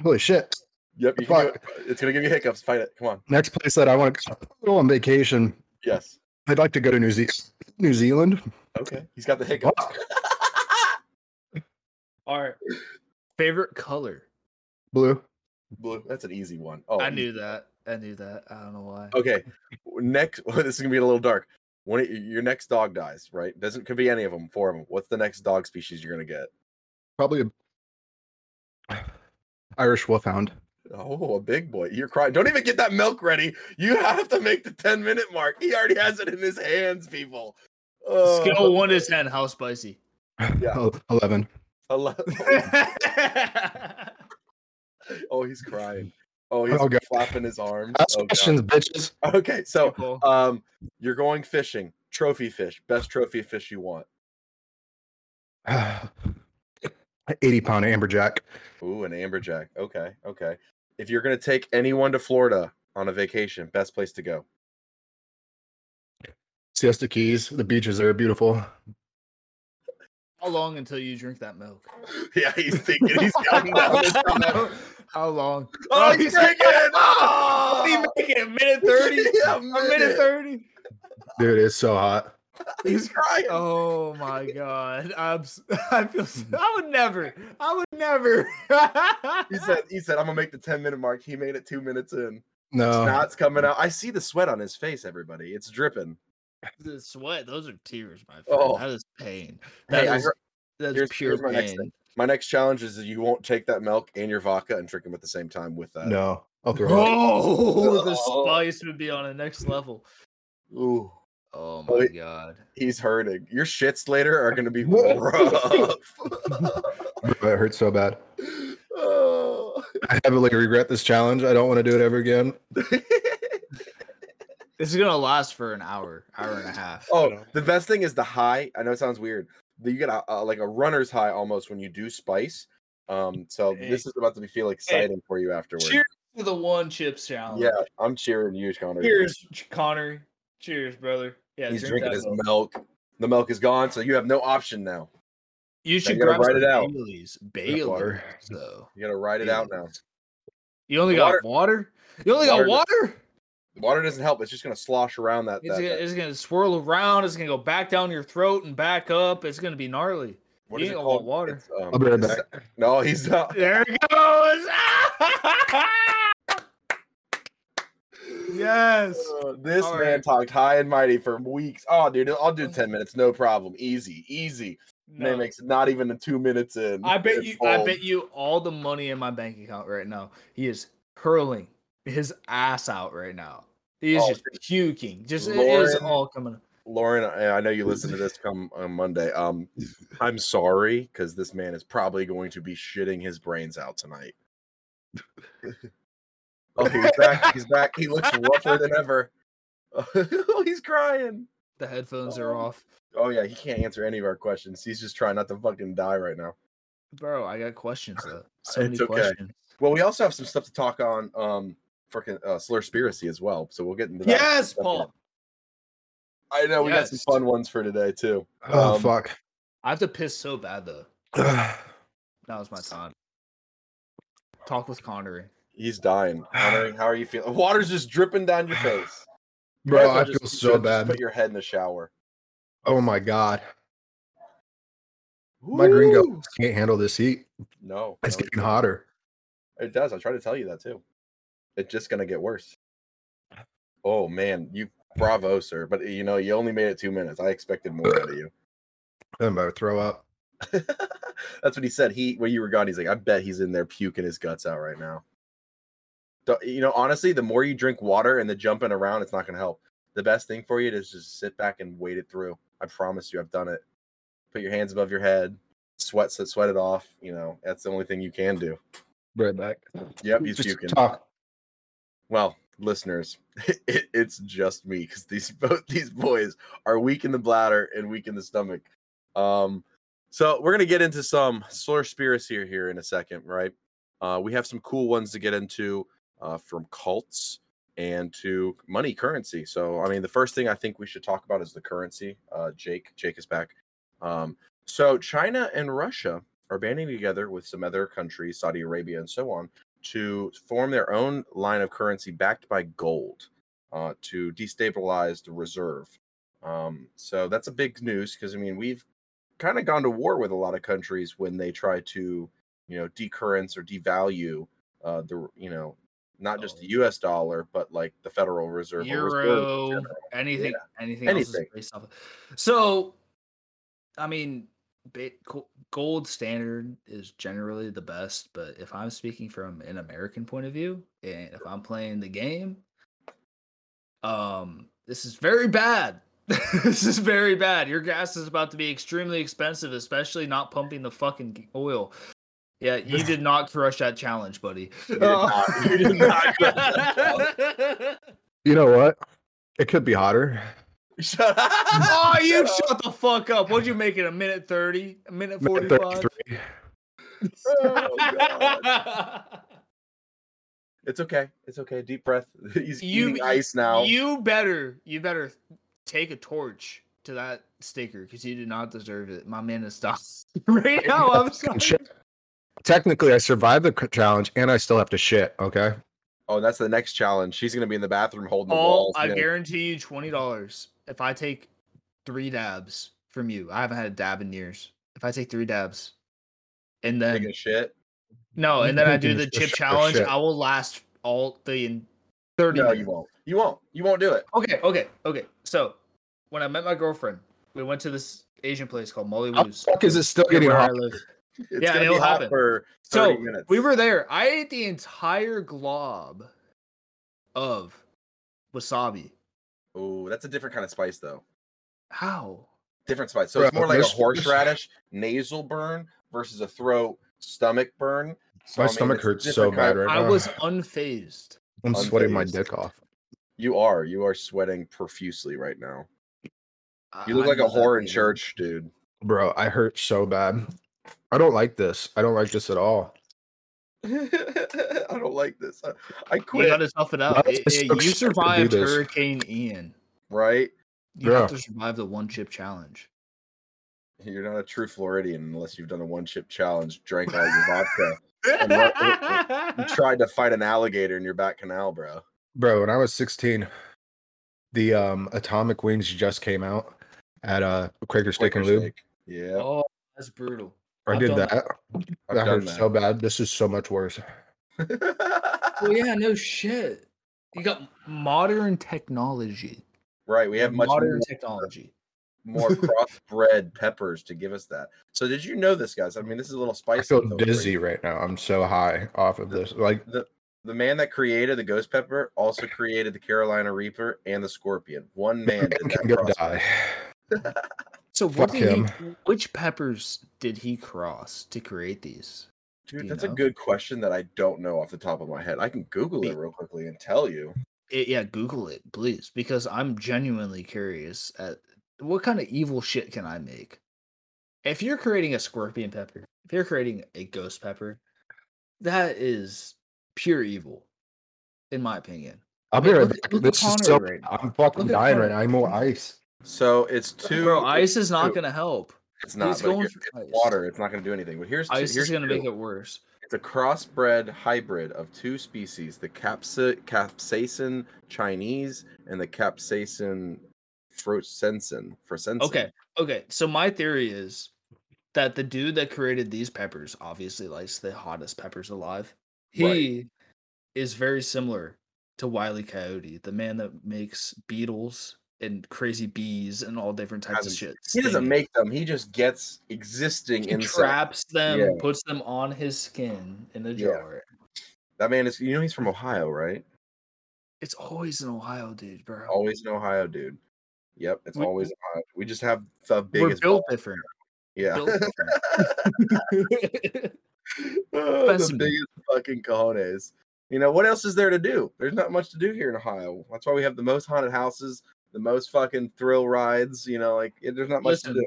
holy shit. Yep, you can do It's gonna give you hiccups. Fight it. Come on. Next place that I want to go on vacation, Yes. I'd like to go to New, Ze- New Zealand. Okay. He's got the hiccups. All right. Favorite color? Blue. Blue. That's an easy one. Oh, I easy. knew that. I knew that. I don't know why. Okay. Next, this is gonna be a little dark. When it- your next dog dies, right? Doesn't could be any of them. Four of them. What's the next dog species you're gonna get? Probably a Irish Wolfhound. Oh, a big boy. You're crying. Don't even get that milk ready. You have to make the 10 minute mark. He already has it in his hands, people. Oh, Scale one to ten. How spicy? Yeah. Oh, 11. I love- oh, he's crying. Oh, he's Oh, God. flapping his arms. Ask Oh, God. questions, bitches. Okay, so um, you're going fishing. Trophy fish. Best trophy fish you want. 80 pound amberjack. Ooh, an amberjack. Okay, okay. If you're gonna take anyone to Florida on a vacation, best place to go. Siesta Keys. The beaches there are beautiful. How long until you drink that milk? Yeah, he's thinking. He's counting down his time. How long? Oh, he's thinking. it. What do you Oh! make it? A minute thirty? Yeah, a minute thirty? Dude, it's so hot. He's crying. Oh my god! I'm. s- I feel. Hmm. I would never. I would never. He said. He said, "I'm gonna make the 10 minute mark." He made it two minutes in. No. Snot's coming out. I see the sweat on his face. Everybody, it's dripping. The sweat. Those are tears, my friend. Oh. That is pain. That Hey, is. heard- that's here's- pure here's my next pain. thing. My next challenge is that you won't take that milk and your vodka and drink them at the same time with that. No. I'll throw up. Oh, the Oh. spice would be on a next level. Ooh, Oh Oh, my it- god. he's hurting. Your shits later are gonna be rough. It hurts so bad. oh. I heavily regret this challenge. I don't want to do it ever again. This is gonna last for an hour, hour and a half. oh, the best thing is the high. I know it sounds weird. but You get a, a- like a runner's high almost when you do spice. Um, so this is about to be feel exciting for you afterwards. Cheers to the one chips challenge. Yeah, I'm cheering you, Connor. Cheers, Connor. Cheers, brother. Yeah, He's drink drinking his milk. milk. The milk is gone, so you have no option now. You should gotta grab write it out. Baileys. Baileys. water. though. You gotta write it out now. You only The got water. You only Water got water. Water doesn't help. It's just gonna slosh around that. It's gonna, it's gonna swirl around. It's gonna go back down your throat and back up. It's gonna be gnarly. what you is it ain't gonna called? water. Um, I'll be right back. No, he's not. There it goes. yes. Uh, this All man right. talked high and mighty for weeks. Oh, dude, I'll do ten minutes, no problem. Easy, easy. Man No. makes not even a two minutes in. I bet It's you. I bet you all the money in my bank account right now. He is hurling his ass out right now. He is Oh, just puking. Just it is all coming. Up Lauren, I, I know you listen to this come on Monday. Um, I'm sorry because this man is probably going to be shitting his brains out tonight. oh, he's back. He's back. He looks rougher than ever. Oh, he's crying. The headphones are Oh. off, Oh yeah, he can't answer any of our questions. He's just trying not to fucking die right now. bro. I got questions though. So It's many okay. questions. Well, we also have some stuff to talk on. Um, freaking uh, Slurspiracy as well. So we'll get into that. Yes, Paul. I know we got some fun ones for today too. Oh, Um, fuck. I have to piss so bad though. Now's my time. Talk with Connery. He's dying. Connery, how are you feeling? Water's just dripping down your face. You Bro, might I just- feel you so should just bad. Put your head in the shower. Oh my god. My gringo can't handle this heat. No, It's no, getting hotter. It does. I try to tell you that too. It's just gonna get worse. Oh man, you bravo, sir. But you know, you only made it two minutes. I expected more out of you. I'm about to throw up. That's what he said. He when you were gone, he's like, I bet he's in there puking his guts out right now. You know, honestly, the more you drink water and the jumping around, it's not gonna help. The best thing for you is just sit back and wait it through. I promise you, I've done it. Put your hands above your head, sweat, sweat it off. You know, that's the only thing you can do. Right back. Yep, he's Just puking. talk. Well, listeners, it, it's just me because these both these boys are weak in the bladder and weak in the stomach. Um, so we're gonna get into some slurspiracies here here in a second, right? Uh, we have some cool ones to get into uh, from cults and to money currency. So I mean, the first thing I think we should talk about is the currency. Uh, Jake, Jake is back. Um, so China and Russia are banding together with some other countries, Saudi Arabia and so on, to form their own line of currency backed by gold uh, to destabilize the reserve. Um, so that's a big news because I mean we've kind of gone to war with a lot of countries when they try to you know decurrence or devalue uh, the you know not just the U.S. dollar but like the Federal Reserve or reserve in Euro, anything, anything, else anything. is based off. Of. So, I mean, gold standard is generally the best, but if I'm speaking from an American point of view, and if I'm playing the game, um, this is very bad. this is very bad. Your gas is about to be extremely expensive, especially not pumping the fucking oil. Yeah, you did not crush that challenge, buddy. You did not- you did not You know what? It could be hotter. Shut up! oh, you Shut up. shut the fuck up. What'd you make it? A minute 30? A minute Minute 45? Oh, It's okay. It's okay. Deep breath. He's You- eating ice now. you better, you better take a torch to that sticker because you do not deserve it. My man is stopped right now. I'm sorry. Shit. Technically, I survived the challenge and I still have to shit. Okay. Oh, that's the next challenge. She's gonna be in the bathroom holding the All walls. I man. guarantee you twenty dollars if I take three dabs from you. I haven't had a dab in years. If I take three dabs, and then Taking a shit. no, and then I do the chip challenge. I will last all the in thirty. No, minutes. you won't. You won't. You won't do it. Okay, okay, okay. So when I met my girlfriend, we went to this Asian place called Molly How Woo's. fuck is it still getting where hot? It's Yeah, gonna it'll be happen. for So 30 minutes. we were there. I ate the entire glob of wasabi. Oh, that's a different kind of spice though. How? Different spice. So Bro, it's more like a there's- there's- horseradish nasal burn versus a throat stomach burn. So, My I mean, stomach hurts so bad right now. I now. was unfazed. I'm sweating my dick off. You are. You are sweating profusely right now. You look I like a whore in church, dude. Bro, I hurt so bad. I don't like this. I don't like this at all. I don't like this. I, I You quit. gotta tough it out. Well, It- it- you sick survived. Hurricane Ian. right? You have to survive the one chip challenge. You're not a true Floridian unless you've done a one chip challenge, drank all your vodka, And what- tried to fight an alligator in your back canal, bro. Bro, when I was 16, the um Atomic Wings just came out at uh Quaker Steak and Lube. steak. Yeah, oh, that's brutal. I I've did done that. that. I've That done hurt so bad. This is so much worse. Well, yeah, no shit. You got modern technology. right, we have much modern more, technology. Uh, more crossbred peppers to give us that. So, did you know this, guys? I mean, this is a little I spicy. feel though for you. dizzy right now. I'm so high off of this. Like The the man that created the ghost pepper also created the Carolina Reaper and the Scorpion. One man did that die. So what did him. he, which peppers did he cross to create these? Dude, that's know? a good question that I don't know off the top of my head. I can Google it real quickly and tell you. It- yeah, Google it, please, because I'm genuinely curious at what kind of evil shit can I make? If you're creating a scorpion pepper, if you're creating a ghost pepper, that is pure evil, in my opinion. I'll be Look- right look- back. look at This is Connor so right now. I'm fucking dying right now. I need more ice. So it's two. Bro, ice is not gonna help. It's not. He's but going here- for it's water. It's not going to do anything. But here's two, Ice here's is gonna make it worse. It's a crossbred hybrid of two species: the capsa- capsaicin Chinese and the capsaicin frosensin. Frosensin. Okay, okay. So my theory is that the dude that created these peppers obviously likes the hottest peppers alive. He Right. is very similar to Wiley Coyote, the man that makes beetles and crazy bees and all different types of shit. He doesn't make them. He just gets existing He insects. traps them, Yeah. puts them on his skin in a Yeah. jar. That man is. You know he's from Ohio, right? It's always in Ohio, dude, bro. Always in Ohio, dude. Yep, it's We- always Ohio. We just have the biggest. We're built different. Yeah. built Oh, the biggest fucking cojones. You know what else is there to do? There's not much to do here in Ohio. That's why we have the most haunted houses, the most fucking thrill rides. You know, like it, there's not much to do.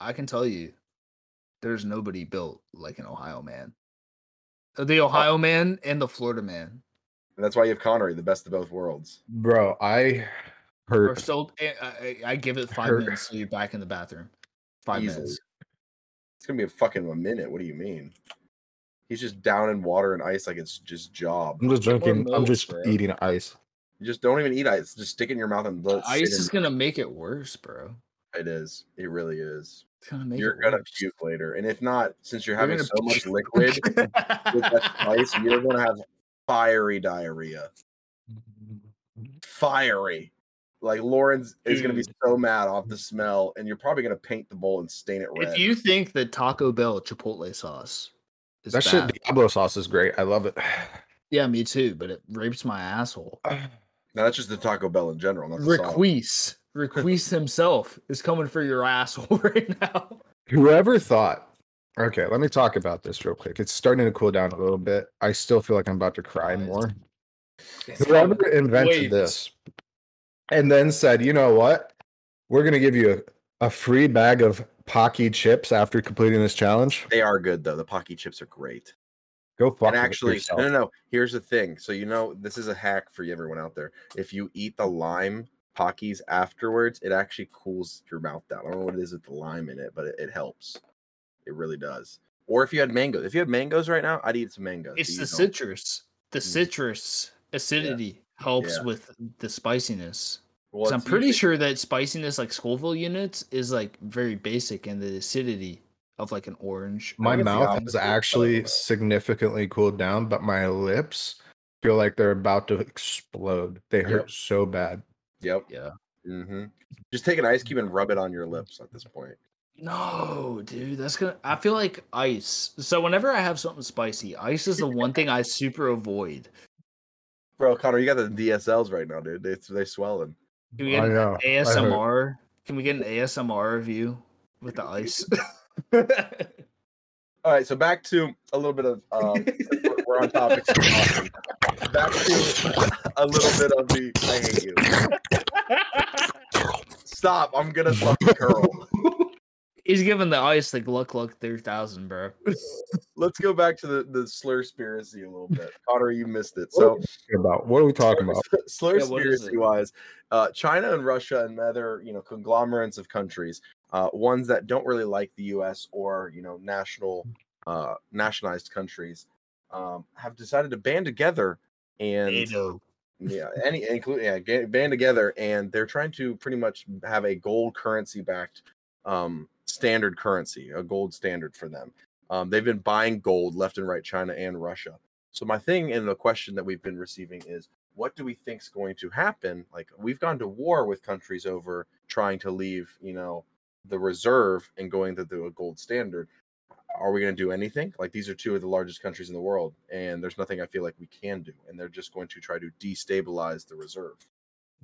I can tell you, there's nobody built like an Ohio man. Uh, The Ohio man and the Florida man And that's why you have Connery, the best of both worlds. Bro, I are heard still. I, I, I give it five Her- minutes till you're back in the bathroom. Five Easily. minutes. It's gonna be a fucking a minute. What do you mean? He's just down in water and ice like it's just job. I'm just drinking. I'm just bro. eating ice. You just don't even eat ice. Just stick it in your mouth and let it sit Ice in is gonna make it worse, bro. It is. It really is. It's gonna make You're gonna worse. puke later, and if not, since you're You're having gonna so much liquid with that ice, you're gonna have fiery diarrhea. Fiery. Like Lawrence is gonna be so mad off the smell, and you're probably gonna paint the bowl and stain it red. if you think that Taco Bell Chipotle sauce is That bad, shit, Diablo sauce is great. I love it. yeah, me too, but it rapes my asshole. now that's just the Taco Bell in general, not the sauce. Requeese, Requeese himself is coming for your asshole right now. Whoever thought? Okay, let me talk about this real quick. It's starting to cool down a little bit. I still feel like I'm about to cry more. It's Whoever invented Waves. this and then said, you know what? We're going to give you a, a free bag of Paqui chips after completing this challenge. They are good though. The Paqui chips are great. Go fuck and actually, yourself. no, no, no. Here's the thing. So you know, this is a hack for everyone out there. If you eat the lime Paquis afterwards, it actually cools your mouth down. I don't know what it is with the lime in it, but it, it helps. It really does. Or if you had mangoes, if you had mangoes right now, I'd eat some mangoes. It's the you don't. citrus. The Mm. citrus acidity helps Yeah. with the spiciness. Well, 'Cause I'm pretty usually- sure that spiciness, like Scoville units, is like very basic and the acidity of like an orange. My think it's the mouth is actually significantly cooled down, but my lips feel like they're about to explode. They hurt Yep. so bad. Yep. Yeah. hmm Just take an ice cube and rub it on your lips at this point. No, dude, that's gonna. I feel like ice. So whenever I have something spicy, ice is the one thing I super avoid. Bro, Connor, you got the DSLs right now, dude. They they swelling. Can we I get an know. ASMR? Can we get an ASMR review with the ice? All right, so back to a little bit of um, we're- we're on topic. awesome. Back to a little bit of the I hate you. Stop! I'm gonna fucking curl. He's giving the ice like Gluck Gluck 3000, bro. Let's go back to the the slurspiracy a little bit. Connor, you missed it. So About what are we talking about? slurspiracy what is it? wise, uh, China and Russia and other you know conglomerates of countries, uh, ones that don't really like the U.S. or you know national uh, nationalized countries, um, have decided to band together and yeah, any including yeah, band together, and they're trying to pretty much have a gold currency backed um, standard currency, a gold standard for them. Um, they've been buying gold left and right, China and Russia. So my thing and the question that we've been receiving is, what do we think's going to happen? Like we've gone to war with countries over trying to leave, you know, the reserve and going to a gold standard. Are we going to do anything? Like these are two of the largest countries in the world, and there's nothing I feel like we can do, and they're just going to try to destabilize the reserve.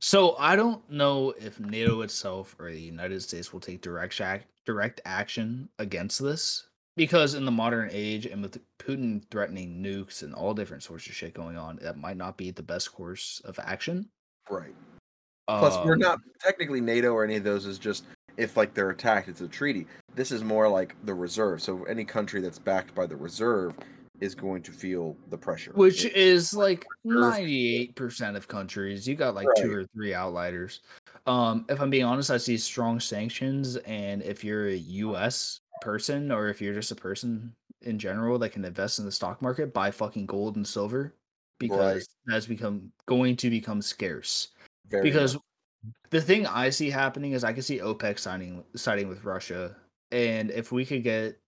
So I don't know if NATO itself or the United States will take direct ac- direct action against this because in the modern age and with Putin threatening nukes and all different sorts of shit going on, that might not be the best course of action. Right. Plus, we're Um, not technically NATO or any of those is just if like they're attacked, it's a treaty. This is more like the reserve. So any country that's backed by the reserve is going to feel the pressure. which It- is like 98% of countries you got like two or three outliers um if i'm being honest i see strong sanctions and if you're a us person or if you're just a person in general that can invest in the stock market buy fucking gold and silver because that's become going to become scarce very because much. The thing i see happening is i can see opec signing siding with russia and if we could get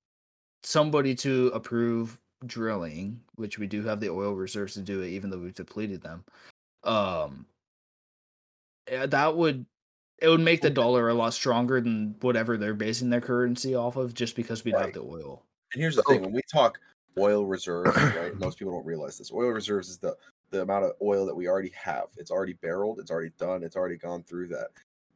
somebody to approve drilling, which we do have the oil reserves to do it, even though we've depleted them, um, that would it would make the dollar a lot stronger than whatever they're basing their currency off of, just because we'd have the oil. And here's the thing: when we talk oil reserves, right? Most people don't realize this. Oil reserves is the the amount of oil that we already have. It's already barreled. It's already done. It's already gone through that.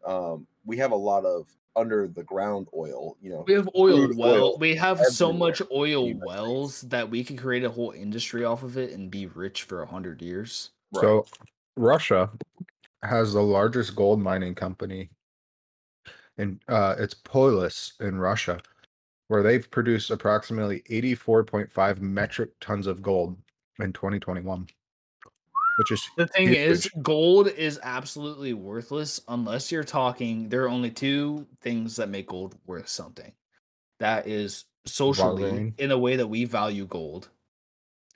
Um, we have a lot of under the ground oil. You know, We have oil Crude well. oil We have so much oil wells that we could create a whole industry off of it and be rich for a hundred years. Right. So Russia has the largest gold mining company and uh it's Polyus in Russia where they've produced approximately 84.5 metric tons of gold in 2021 which is The thing is, gold is absolutely worthless unless you're talking. There are only two things that make gold worth something. That is socially, in a way that we value gold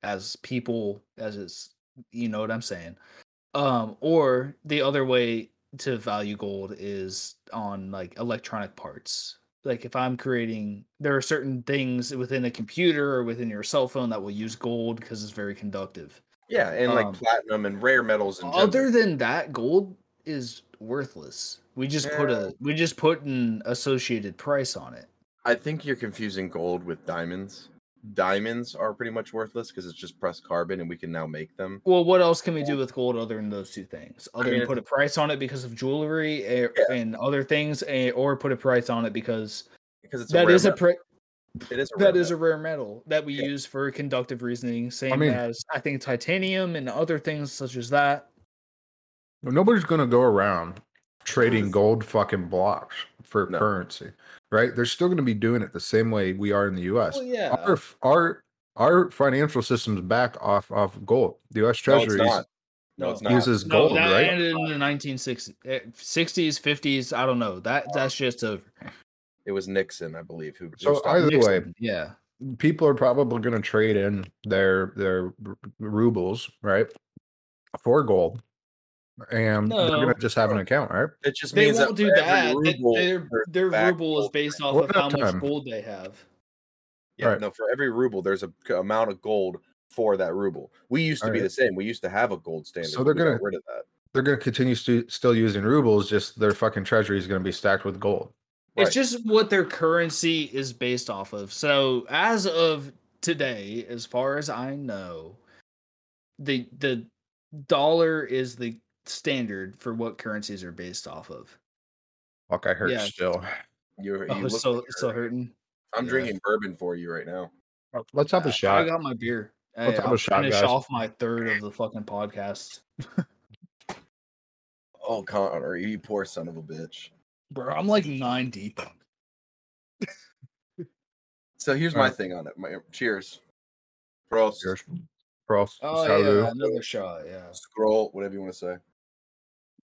as people, as it's, you know what I'm saying. Um, or the other way to value gold is on like electronic parts. Like if I'm creating, there are certain things within a computer or within your cell phone that will use gold because it's very conductive. Yeah, and like um, platinum and rare metals general. Other than that, gold is worthless. We just put a we just put an associated price on it. I think you're confusing gold with diamonds. Diamonds are pretty much worthless because it's just pressed carbon, and we can now make them. Well, what else can we do with gold other than those two things? Other mean, than put a price on it because of jewelry eh, Yeah. and other things, eh, or put a price on it because Because it's that rare is a metal. Pri- it is a that rare is a metal. rare metal that we Yeah. use for conductive reasoning. Same mean- as I think titanium and other things such as that. nobody's going to go around trading gold fucking blocks for No. currency right they're still going to be doing it the same way we are in the US Well, yeah. our f- our our financial system's back off off gold the US No, it's treasury not. No, it's not. uses No, gold that right ended in the 1960s, eh, 60s, 50s. I don't know. That that's just over. It was Nixon, I believe, who. who So either it. way, yeah. people are probably going to trade in their their rubles, right, for gold, and they're going to just have an account, right? It just They means won't that do for every that. They- their their ruble is based off of at a how much time. gold they have. Yeah, Right. no, for every ruble, there's a amount of gold for that ruble. We used to be Alright. the same. We used to have a gold standard. So they're gonna- rid of that. They're going to continue stu- still using rubles. Just their fucking treasury is going to be stacked with gold. Right. It's just what their currency is based off of. So as of today, as far as I know, the the dollar is the standard for what currencies are based off of. Fuck, I hurt Yeah. still. You're, you Oh, look so like so hurting. I'm Yeah. drinking bourbon for you right now. Oh, Let's have a shot. I got my beer. Let's Hey, have a I'll shot, finish guys. off my third of the fucking podcast. Oh, Connor, you poor son of a bitch. Bro, I'm like nine deep. So here's my Alright. thing on it. My, cheers. Prost. Cheers. Prost. Oh Salud. yeah, another shot. Yeah. Scroll, whatever you want to say.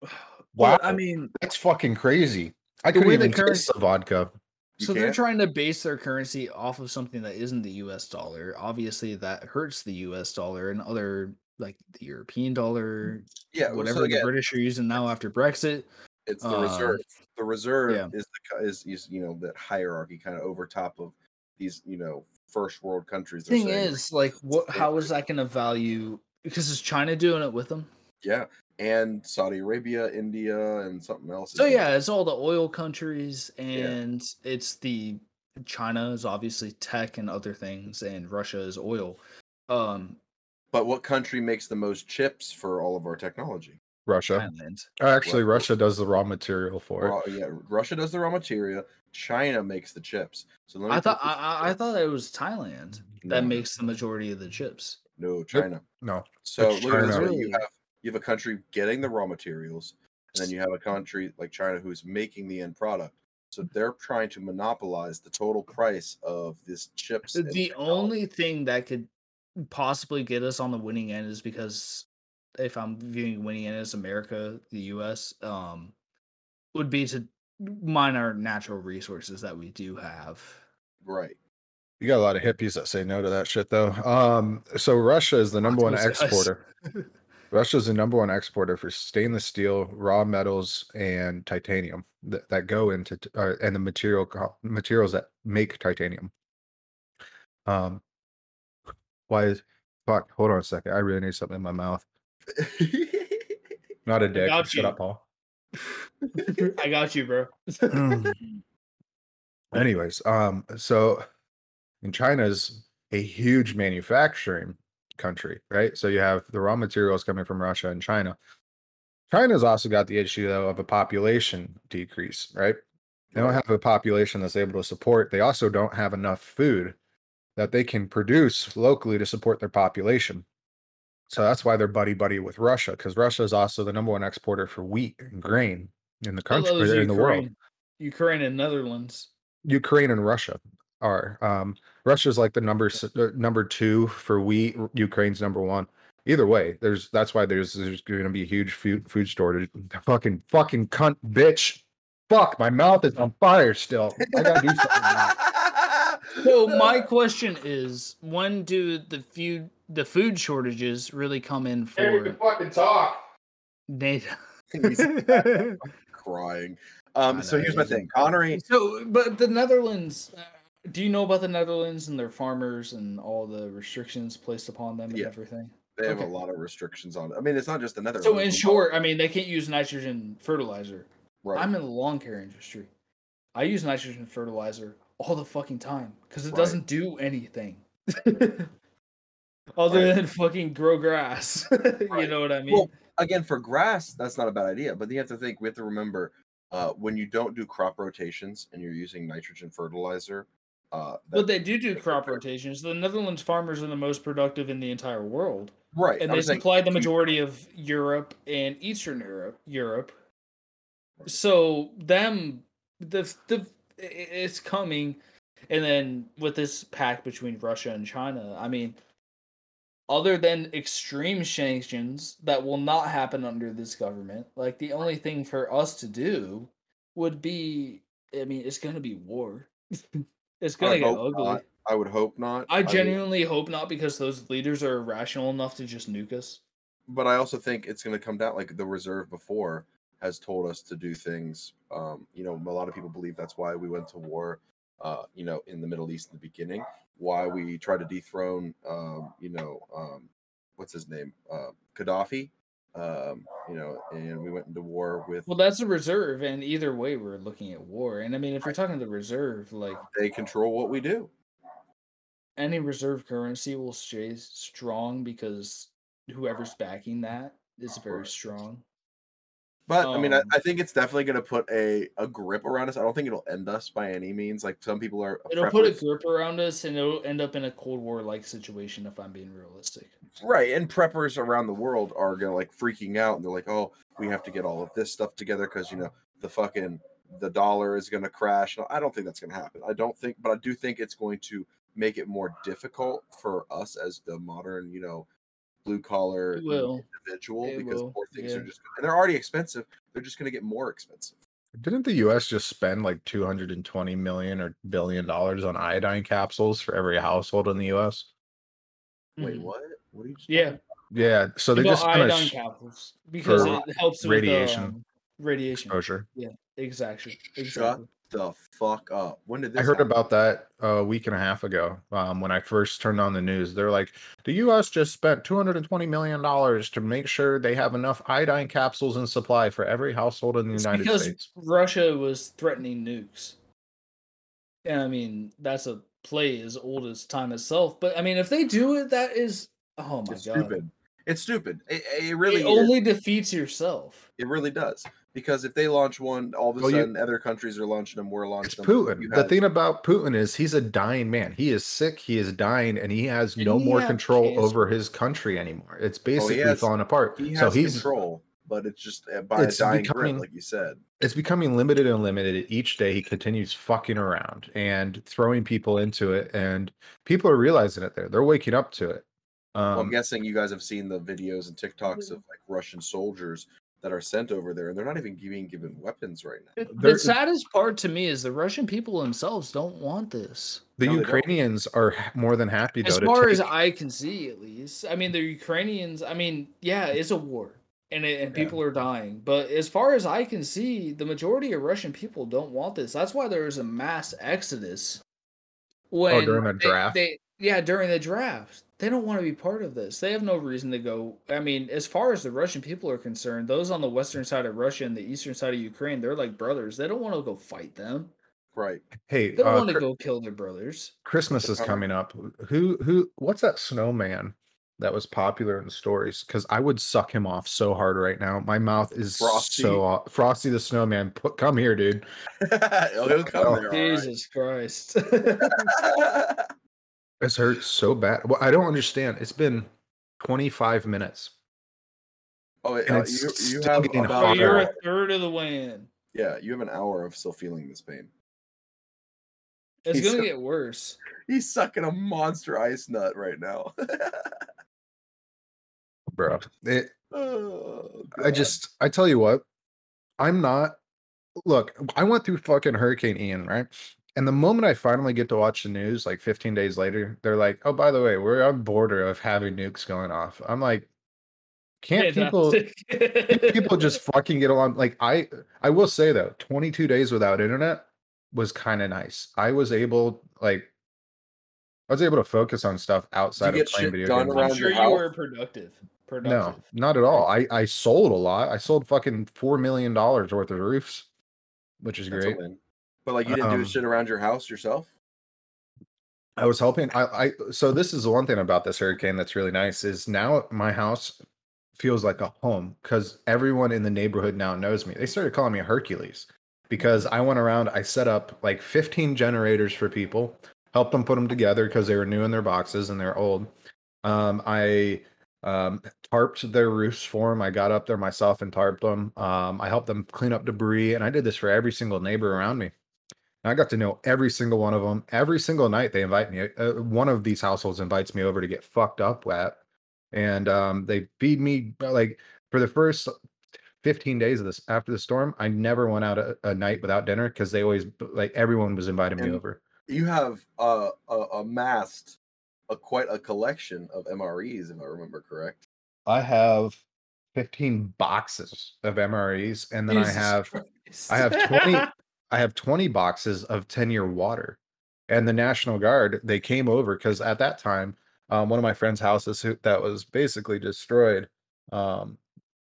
Well, I mean, That's fucking crazy. I The couldn't way the even taste currency- the vodka. You so they're can't? trying to base their currency off of something that isn't the U.S. dollar. Obviously, that hurts the U.S. dollar and other like the European dollar, Yeah, well, whatever so the again, British are using now after Brexit. It's the uh, reserve. The reserve yeah. is the is, is you know that hierarchy kind of over top of these you know first world countries. Thing saying, like, is, like, what? How is that going to value? Because is China doing it with them? yeah, and Saudi Arabia, India, and something else. So yeah, it's all the oil countries, and it's the China is obviously tech and other things, and Russia is oil. Um, But what country makes the most chips for all of our technology? Russia. Thailand. Actually, Well- Russia does the raw material for it. Yeah, Russia does the raw material. China makes the chips. So let me I thought I, I I thought it was Thailand that makes the majority of the chips. no China. No. So It's look at this you have you have a country getting the raw materials, and then you have a country like China who's making the end product. So they're trying to monopolize the total price of this chips. The only thing that could possibly get us on the winning end is because if I'm viewing winning end as America, the US, um, would be to mine our natural resources that we do have. right. You got a lot of hippies that say no to that shit, though. Um, so Russia is the number one exporter. Russia is the number one exporter for stainless steel, raw metals, and titanium that, that go into uh, and the material materials that make titanium. Um, why is fuck? Hold on a second. I really need something in my mouth. Not a dick. Shut you. up, Paul. I got you, bro. Anyways, um, so in China's a huge manufacturing country, right? So you have the raw materials coming from Russia and China. China's also got the issue though of a population decrease, right? They don't have a population that's able to support. They also don't have enough food that they can produce locally to support their population. So that's why they're buddy buddy with Russia, because Russia is also the number one exporter for wheat and grain in the country in the world. Ukraine. Ukraine and Netherlands. Ukraine and Russia are. Um, Russia's like the number uh, number two for wheat. Ukraine's number one. Either way, there's that's why there's there's going to be a huge food food shortage. Fucking fucking cunt bitch. Fuck, my mouth is on fire still. I gotta do something. So my question is, when do the food the food shortages really come in for fucking talk. NATO? He's crying. Um, so here's my thing, Connery. So, but the Netherlands. Uh, do you know about the Netherlands and their farmers and all the restrictions placed upon them and Yeah. everything? They have Okay. a lot of restrictions on. I mean, it's not just the Netherlands. So in short, I mean, they can't use nitrogen fertilizer. right? I'm in the lawn care industry. I use nitrogen fertilizer all the fucking time because it Right. doesn't do anything other Right. than fucking grow grass. you know what I mean? Well, again, for grass, that's not a bad idea. But you have to think. We have to remember uh, when you don't do crop rotations and you're using nitrogen fertilizer. Uh, but they do do crop rotations. The Netherlands farmers are the most productive in the entire world, right, and they saying supply the if you- majority of Europe and Eastern Europe. Europe. So them, the the it's coming, and then with this pact between Russia and China, I mean, other than extreme sanctions that will not happen under this government, like the only thing for us to do would be, I mean, it's gonna be war. it's gonna would get ugly. not. I would hope not. I genuinely hope not because those leaders are rational enough to just nuke us. but I also think it's going to come down like the reserve before has told us to do things. Um, you know, a lot of people believe that's why we went to war. Uh, you know, in the Middle East in the beginning, why we tried to dethrone, um, you know, um, what's his name, uh, Gaddafi. Um, you know, and we went into war with. Well, that's a reserve, and either way, we're looking at war. And I mean, if you're talking the reserve, like they control what we do. any reserve currency will stay strong because whoever's backing that is very strong. But I mean, I, Um, I think it's definitely going to put a, a grip around us. I don't think it'll end us by any means. Like some people are. It'll put a grip around us, and it'll end up in a Cold War like situation. If I'm being realistic, Right, and preppers around the world are gonna like freaking out, and they're like, "Oh, we have to get all of this stuff together because you know the fucking the dollar is gonna crash." I don't think that's gonna happen. I don't think, but I do think it's going to make it more difficult for us as the modern, you know, blue collar individual It because will, more things are just and they're already expensive. They're just gonna get more expensive. Didn't the U.S. just spend like 220 million or billion dollars on iodine capsules for every household in the U.S.? Wait, Mhm. what? What are you? just Yeah, talking Yeah, so they just spent a iodine sh- capsules because it helps with radiation um, radiation. exposure. Yeah, exactly. Shut Exactly. The fuck up. When did this? I heard happen? about that a week and a half ago um, when I first turned on the news. They're like, the U.S. just spent 220 million dollars to make sure they have enough iodine capsules in supply for every household in the It's United because States. Russia was threatening nukes. And I mean, that's a play as old as time itself. But I mean, if they do it, that is oh my It's god. stupid. It's stupid. It, it really it is. only defeats yourself. It really does. Because if they launch one, all of a Well, you- sudden other countries are launching them. We're launching them. Putin. You The thing about Putin is he's a dying man. He is sick. He is dying, and he has no he more have control cancer? over his country anymore. It's basically has- falling apart. he has so he's control, but it's just uh, by It's a dying becoming- grip, like you said. it's becoming limited and limited each day he continues fucking around and throwing people into it and people are realizing it there they're waking up to it well, I'm um guessing you guys have seen the videos and TikToks of like Russian soldiers that are sent over there, and they're not even being given weapons right now. The- the uh, saddest part to me is the Russian people themselves don't want this. The No. Ukrainians are more than happy though. As to far as I can see, at least. I mean, the Ukrainians. I mean, yeah, it's a war, and it, and people are dying. But as far as I can see, the majority of Russian people don't want this. That's why there is a mass exodus. Oh, when Oh, during the they- draft? they- yeah, during the draft, they don't want to be part of this. They have no reason to go. I mean, as far as the Russian people are concerned, those on the western side of Russia and the eastern side of Ukraine, they're like brothers. They don't want to go fight them. Right. hey, They don't uh, want to Chri- go kill their brothers. Christmas is coming up. Who who? What's that snowman that was popular in the stories? Because I would suck him off so hard right now. My mouth is Frosty. so off. Frosty the snowman. Put come here, dude. Oh, He'll come Oh, there. all right. Jesus Christ. This hurt so bad. Well, I don't understand. It's been 25 minutes. oh, And uh, it's you, you still have getting about hotter. you're a third of the way in. yeah, you have an hour of still feeling this pain. It's He's gonna so- get worse. He's sucking a monster ice nut right now. bro. It, oh, I just, I tell you what, I'm not. Look, I went through fucking Hurricane Ian, right? And the moment I finally get to watch the news, like 15 days later, they're like, "Oh, by the way, we're on border of having nukes going off." I'm like, can't people Fantastic. people just fucking get along? Like I, I will say though, 22 days without internet was kind of nice. I was able, like, I was able to focus on stuff outside of playing video games. I'm sure you were productive. No, not at all. I I sold a lot. I sold fucking four million dollars worth of roofs, which is That's a great. But like you didn't Um, do shit around your house yourself? I was helping. I, I so this is the one thing about this hurricane that's really nice is now my house feels like a home because everyone in the neighborhood now knows me. They started calling me Hercules because I went around. I set up like 15 generators for people, helped them put them together because they were new in their boxes and they're old. Um, I um, tarped their roofs for them. I got up there myself and tarped them. Um, I helped them clean up debris, and I did this for every single neighbor around me. And I got to know every single one of them. Every single night they invite me. Uh, one of these households invites me over to get fucked up at, and um, they feed me uh, like for the first 15 days of this after the storm. I never went out a, a night without dinner because they always like everyone was inviting me over. You have uh, uh amassed a quite a collection of MREs, if I remember correct. I have 15 boxes of MREs, and then I have Christ. I have 20 I have 20 boxes of 10 year water. And the National Guard, they came over because at that time, um, one of my friend's houses that was basically destroyed. Um,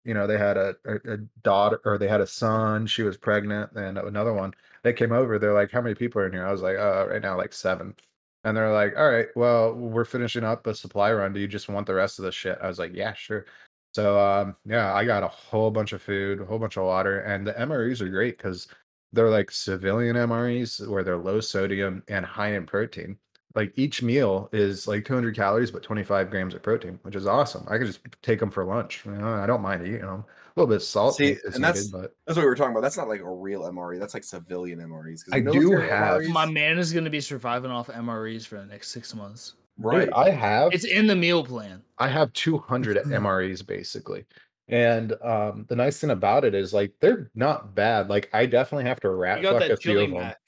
you know, they had a, a, a daughter or they had a son, she was pregnant, and another one. They came over, they're like, How many people are in here? I was like, uh, right now, like seven. And they're like, All right, well, we're finishing up a supply run. Do you just want the rest of the shit? I was like, Yeah, sure. So um, yeah, I got a whole bunch of food, a whole bunch of water, and the MREs are great because they're like civilian MREs where they're low sodium and high in protein. Like each meal is like 200 calories, but 25 grams of protein, which is awesome. I could just take them for lunch. You know, I don't mind eating them. A little bit salty, See, and that's- needed, but That's what we were talking about. That's not like a real MRE. That's like civilian MREs. I do have- MREs My man is gonna be surviving off MREs for the next six months. right. Dude, I have It's in the meal plan. I have 200 MREs basically. And um, the nice thing about it is like they're not bad. Like I definitely have to He rat got fuck a that few chili of them. mac.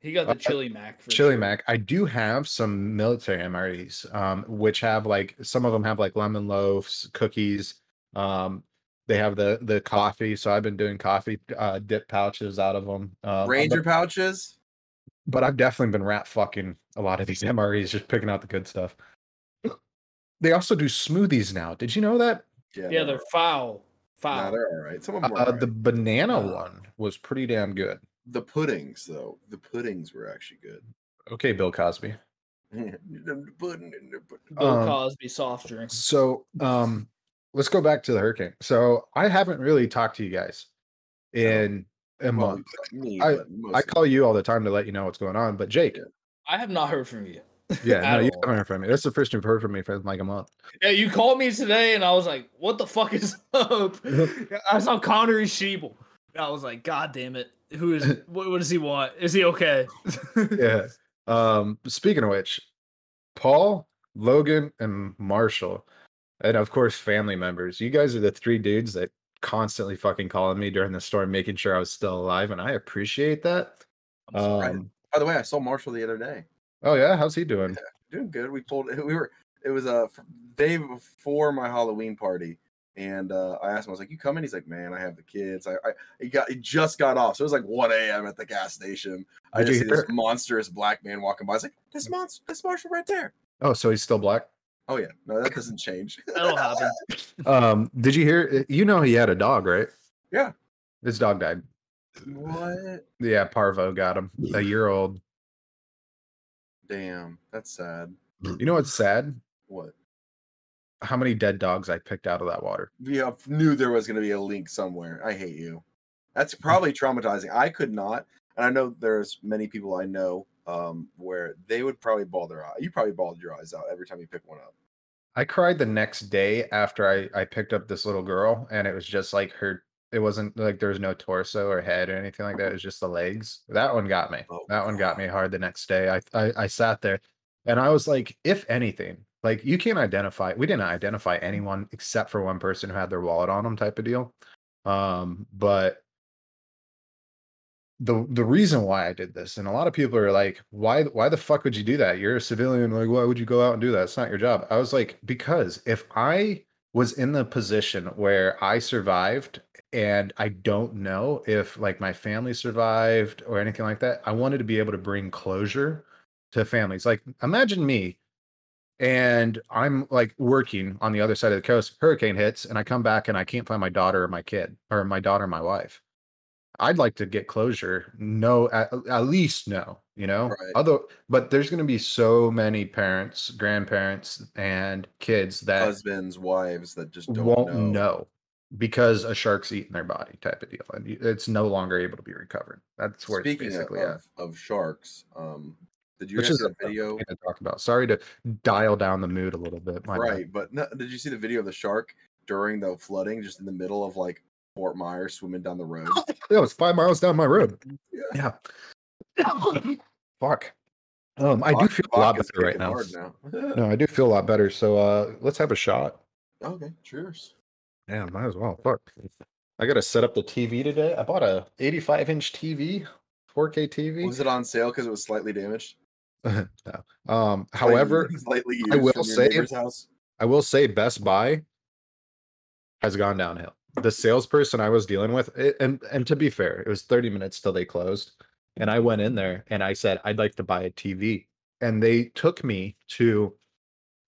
He got the Uh, chili mac. For Chili sure. Mac. I do have some military MREs, um, which have like some of them have like lemon loaves, cookies. Um, they have the the coffee, so I've been doing coffee uh, dip pouches out of them. Um, Ranger but, pouches. but I've definitely been rat fucking a lot of these MREs, just picking out the good stuff. They also do smoothies now. Did you know that? Yeah, they're foul. Foul. Nah, they're all right. Some of them Uh, all right. the banana Uh, one was pretty damn good. the puddings though. The puddings were actually good. Okay, Bill Cosby. The pudding and the pudding. Bill um, Cosby soft drinks. So, um, let's go back to the hurricane. So, I haven't really talked to you guys in a Well, month. me, I- I call you all the time to let you know what's going on, but Jake, I have not heard from you. Yeah, no, you haven't heard from me. That's the first you've heard from me for like a month. Yeah, you called me today, and I was like, "What the fuck is up?" I saw Connery Sheeble. And I was like, "God damn it! Who is? What, what does he want? Is he okay?" yeah. Um, speaking of which, Paul, Logan, and Marshall, and of course, family members. You guys are the three dudes that constantly fucking calling me during the storm, making sure I was still alive, and I appreciate that. I'm. Um, By the way, I saw Marshall the other day. Oh yeah, how's he doing? Doing good. We pulled. We were. It was a uh, day before my Halloween party, and uh, I asked him. I was like, "You coming?" He's like, "Man, I have the kids. I, I he got he just got off, so it was like 1 a.m. at the gas station. I Did you just see this monstrous black man walking by. I was like, "This monster, this Marshall right there." Oh, so he's still black. Oh yeah, no, that doesn't change. That'll happen. Um, did you hear? You know he had a dog, right? Yeah. His dog died. what? Yeah, Parvo got him. A year old. Damn, that's sad. You know what's sad? What? How many dead dogs I picked out of that water? Yeah, I knew there was going to be a link somewhere. I hate you. That's probably traumatizing. I could not, and I know there's many people I know um, where they would probably ball their eye. You probably bawled your eyes out every time you pick one up. I cried the next day after I I picked up this little girl, and it was just like her. It wasn't like there was no torso or head or anything like that. It was just the legs. That one got me. Oh, that one got me hard the next day. I, I I sat there, and I was like, if anything, like you can't identify. We didn't identify anyone except for one person who had their wallet on them, type of deal. Um, but the the reason why I did this, and a lot of people are like, why why the fuck would you do that? You're a civilian, like why would you go out and do that? It's not your job. I was like, because if I was in the position where I survived and I don't know if like my family survived or anything like that, I wanted to be able to bring closure to families. Like imagine me and I'm like working on the other side of the coast, hurricane hits, and I come back and I can't find my daughter or my kid or my daughter or my wife. I'd like to get closure. No, at, at least no, you know. Right. Although, but there's going to be so many parents, grandparents, and kids that Husbands, wives that just don't won't know. know. Because a shark's eating their body, type of deal, and it's no longer able to be recovered. That's where Speaking it's of, basically of, of sharks, um, did you Which is see a video? to talk about. Sorry to dial down the mood a little bit. my bad. Right, but no, did you see the video of the shark during the flooding, just in the middle of like Fort Myers, swimming down the road? Yeah, was five miles down my road. Yeah. Yeah. Fuck. Um, I do feel a lot better right now. now. No, I do feel a lot better. So uh let's have a shot. okay, cheers. Yeah, might as well. Fuck. I gotta set up the TV today. I bought a 85 inch TV, 4K TV. Was it on sale because it was slightly damaged? no. Um, however, slightly I will say-. I will say Best Buy has gone downhill. The salesperson I was dealing with, it, and and to be fair, it was 30 minutes till they closed, and I went in there and I said I'd like to buy a TV, and they took me to,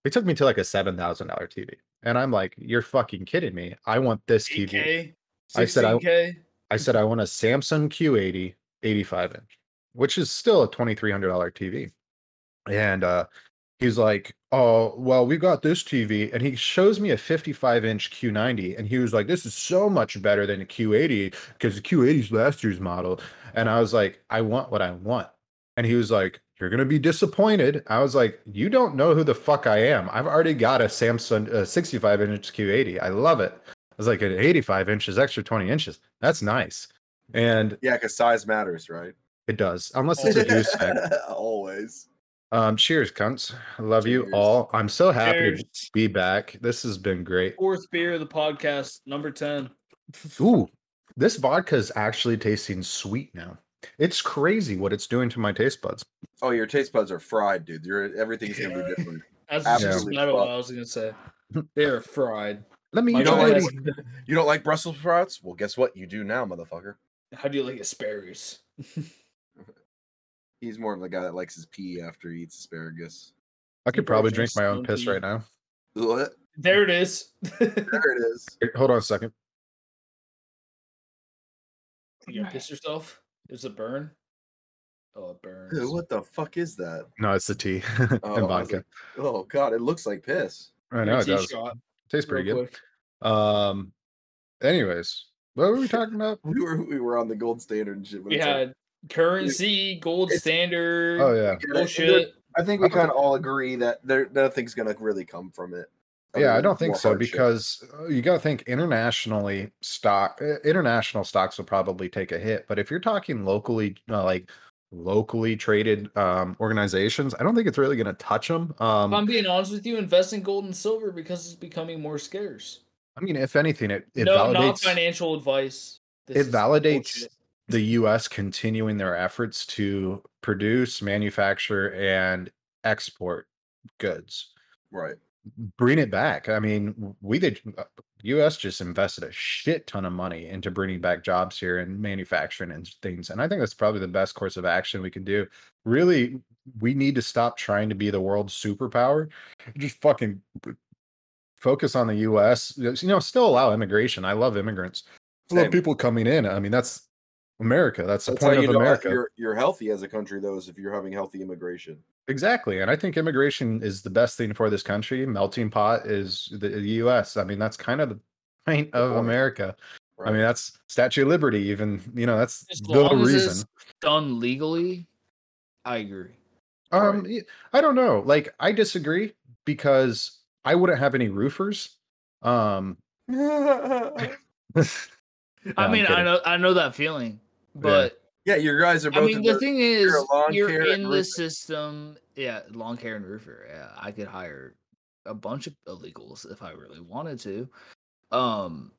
they took me to like a seven thousand dollar TV, and I'm like, you're fucking kidding me! I want this TV. 8K, I said I- 16K. I said I want a Samsung Q80 85 inch, which is still a $2300 TV. And uh he's like, "Oh, well, we got this TV." And he shows me a 55 inch Q90 and he was like, "This is so much better than a Q80 because the Q80 is last year's model." And I was like, "I want what I want." And he was like, "You're going to be disappointed." I was like, "You don't know who the fuck I am. I've already got a Samsung uh, 65 inch Q80. I love it." I was like, "An 85 inches, extra 20 inches. That's nice." And Yeah, because size matters, right? it does, unless it's a juice spec. Always. Um, cheers, cunts. I love you all. I'm so happy Cheers. to be back. This has been great. Fourth beer of the podcast, number 10. Ooh, this vodka is actually tasting sweet now. It's crazy what it's doing to my taste buds. Oh, your taste buds are fried, dude. Your everything's gonna be different. That's just not what. I was gonna say. They're fried. Let me My eat don't like- You don't like Brussels sprouts? Well, guess what? You do now, motherfucker. How do you like asparagus? He's more of the guy that likes his pee after he eats asparagus. I could probably probably drink my own piss right now. What? There it is. There it is. Hold on a second. you gonna piss yourself? Does it burn? Oh, it burns. Ew, what the fuck is that? No, it's the tea Oh, and vodka. like, Oh god, it looks like piss. I know it Tea does. shot, Tastes pretty real good. quick. Um. Anyways, what were we talking about? We were we were on the gold standard and shit. We it's like- had currency, gold standard. Oh yeah. Bullshit. I think we kind of all agree that there nothing's gonna really come from it. Yeah, I don't think so hardship. because uh, you got to think internationally stock international stocks will probably take a hit, but if you're talking locally uh, like locally traded um organizations, I don't think it's really going to touch them. If I'm Um being honest with you, invest in gold and silver because it's becoming more scarce. I mean, if anything, it, it no, not validates financial advice. This it validates bullshit. the U.S. continuing their efforts to produce, manufacture, and export goods. Right. Bring it back. I mean, we did. uh, U.S. just invested a shit ton of money into bringing back jobs here and manufacturing and things, and I think that's probably the best course of action we can do. Really, we need to stop trying to be the world's superpower. Just fucking focus on the U.S. You know, still allow immigration. I love immigrants. I love Same. people coming in. I mean, that's America. That's the That's how point you of know America. you're you're healthy as a country, though, is if you're having healthy immigration. Exactly. And I think immigration is the best thing for this country. Melting pot is the, the US. I mean, that's kind of the point of point. America. Right? I mean, that's Statue of Liberty, even, you know, that's As the long as reason. it's done legally, I agree. Um, y- I don't know. Like, I disagree because I wouldn't have any roofers. Um, I No, I'm mean, I know, I know that feeling, but yeah, your guys are both. I mean, the thing is, lawn you're in the system. Yeah, long hair and roofer. Yeah, I could hire a bunch of illegals if I really wanted to. Um,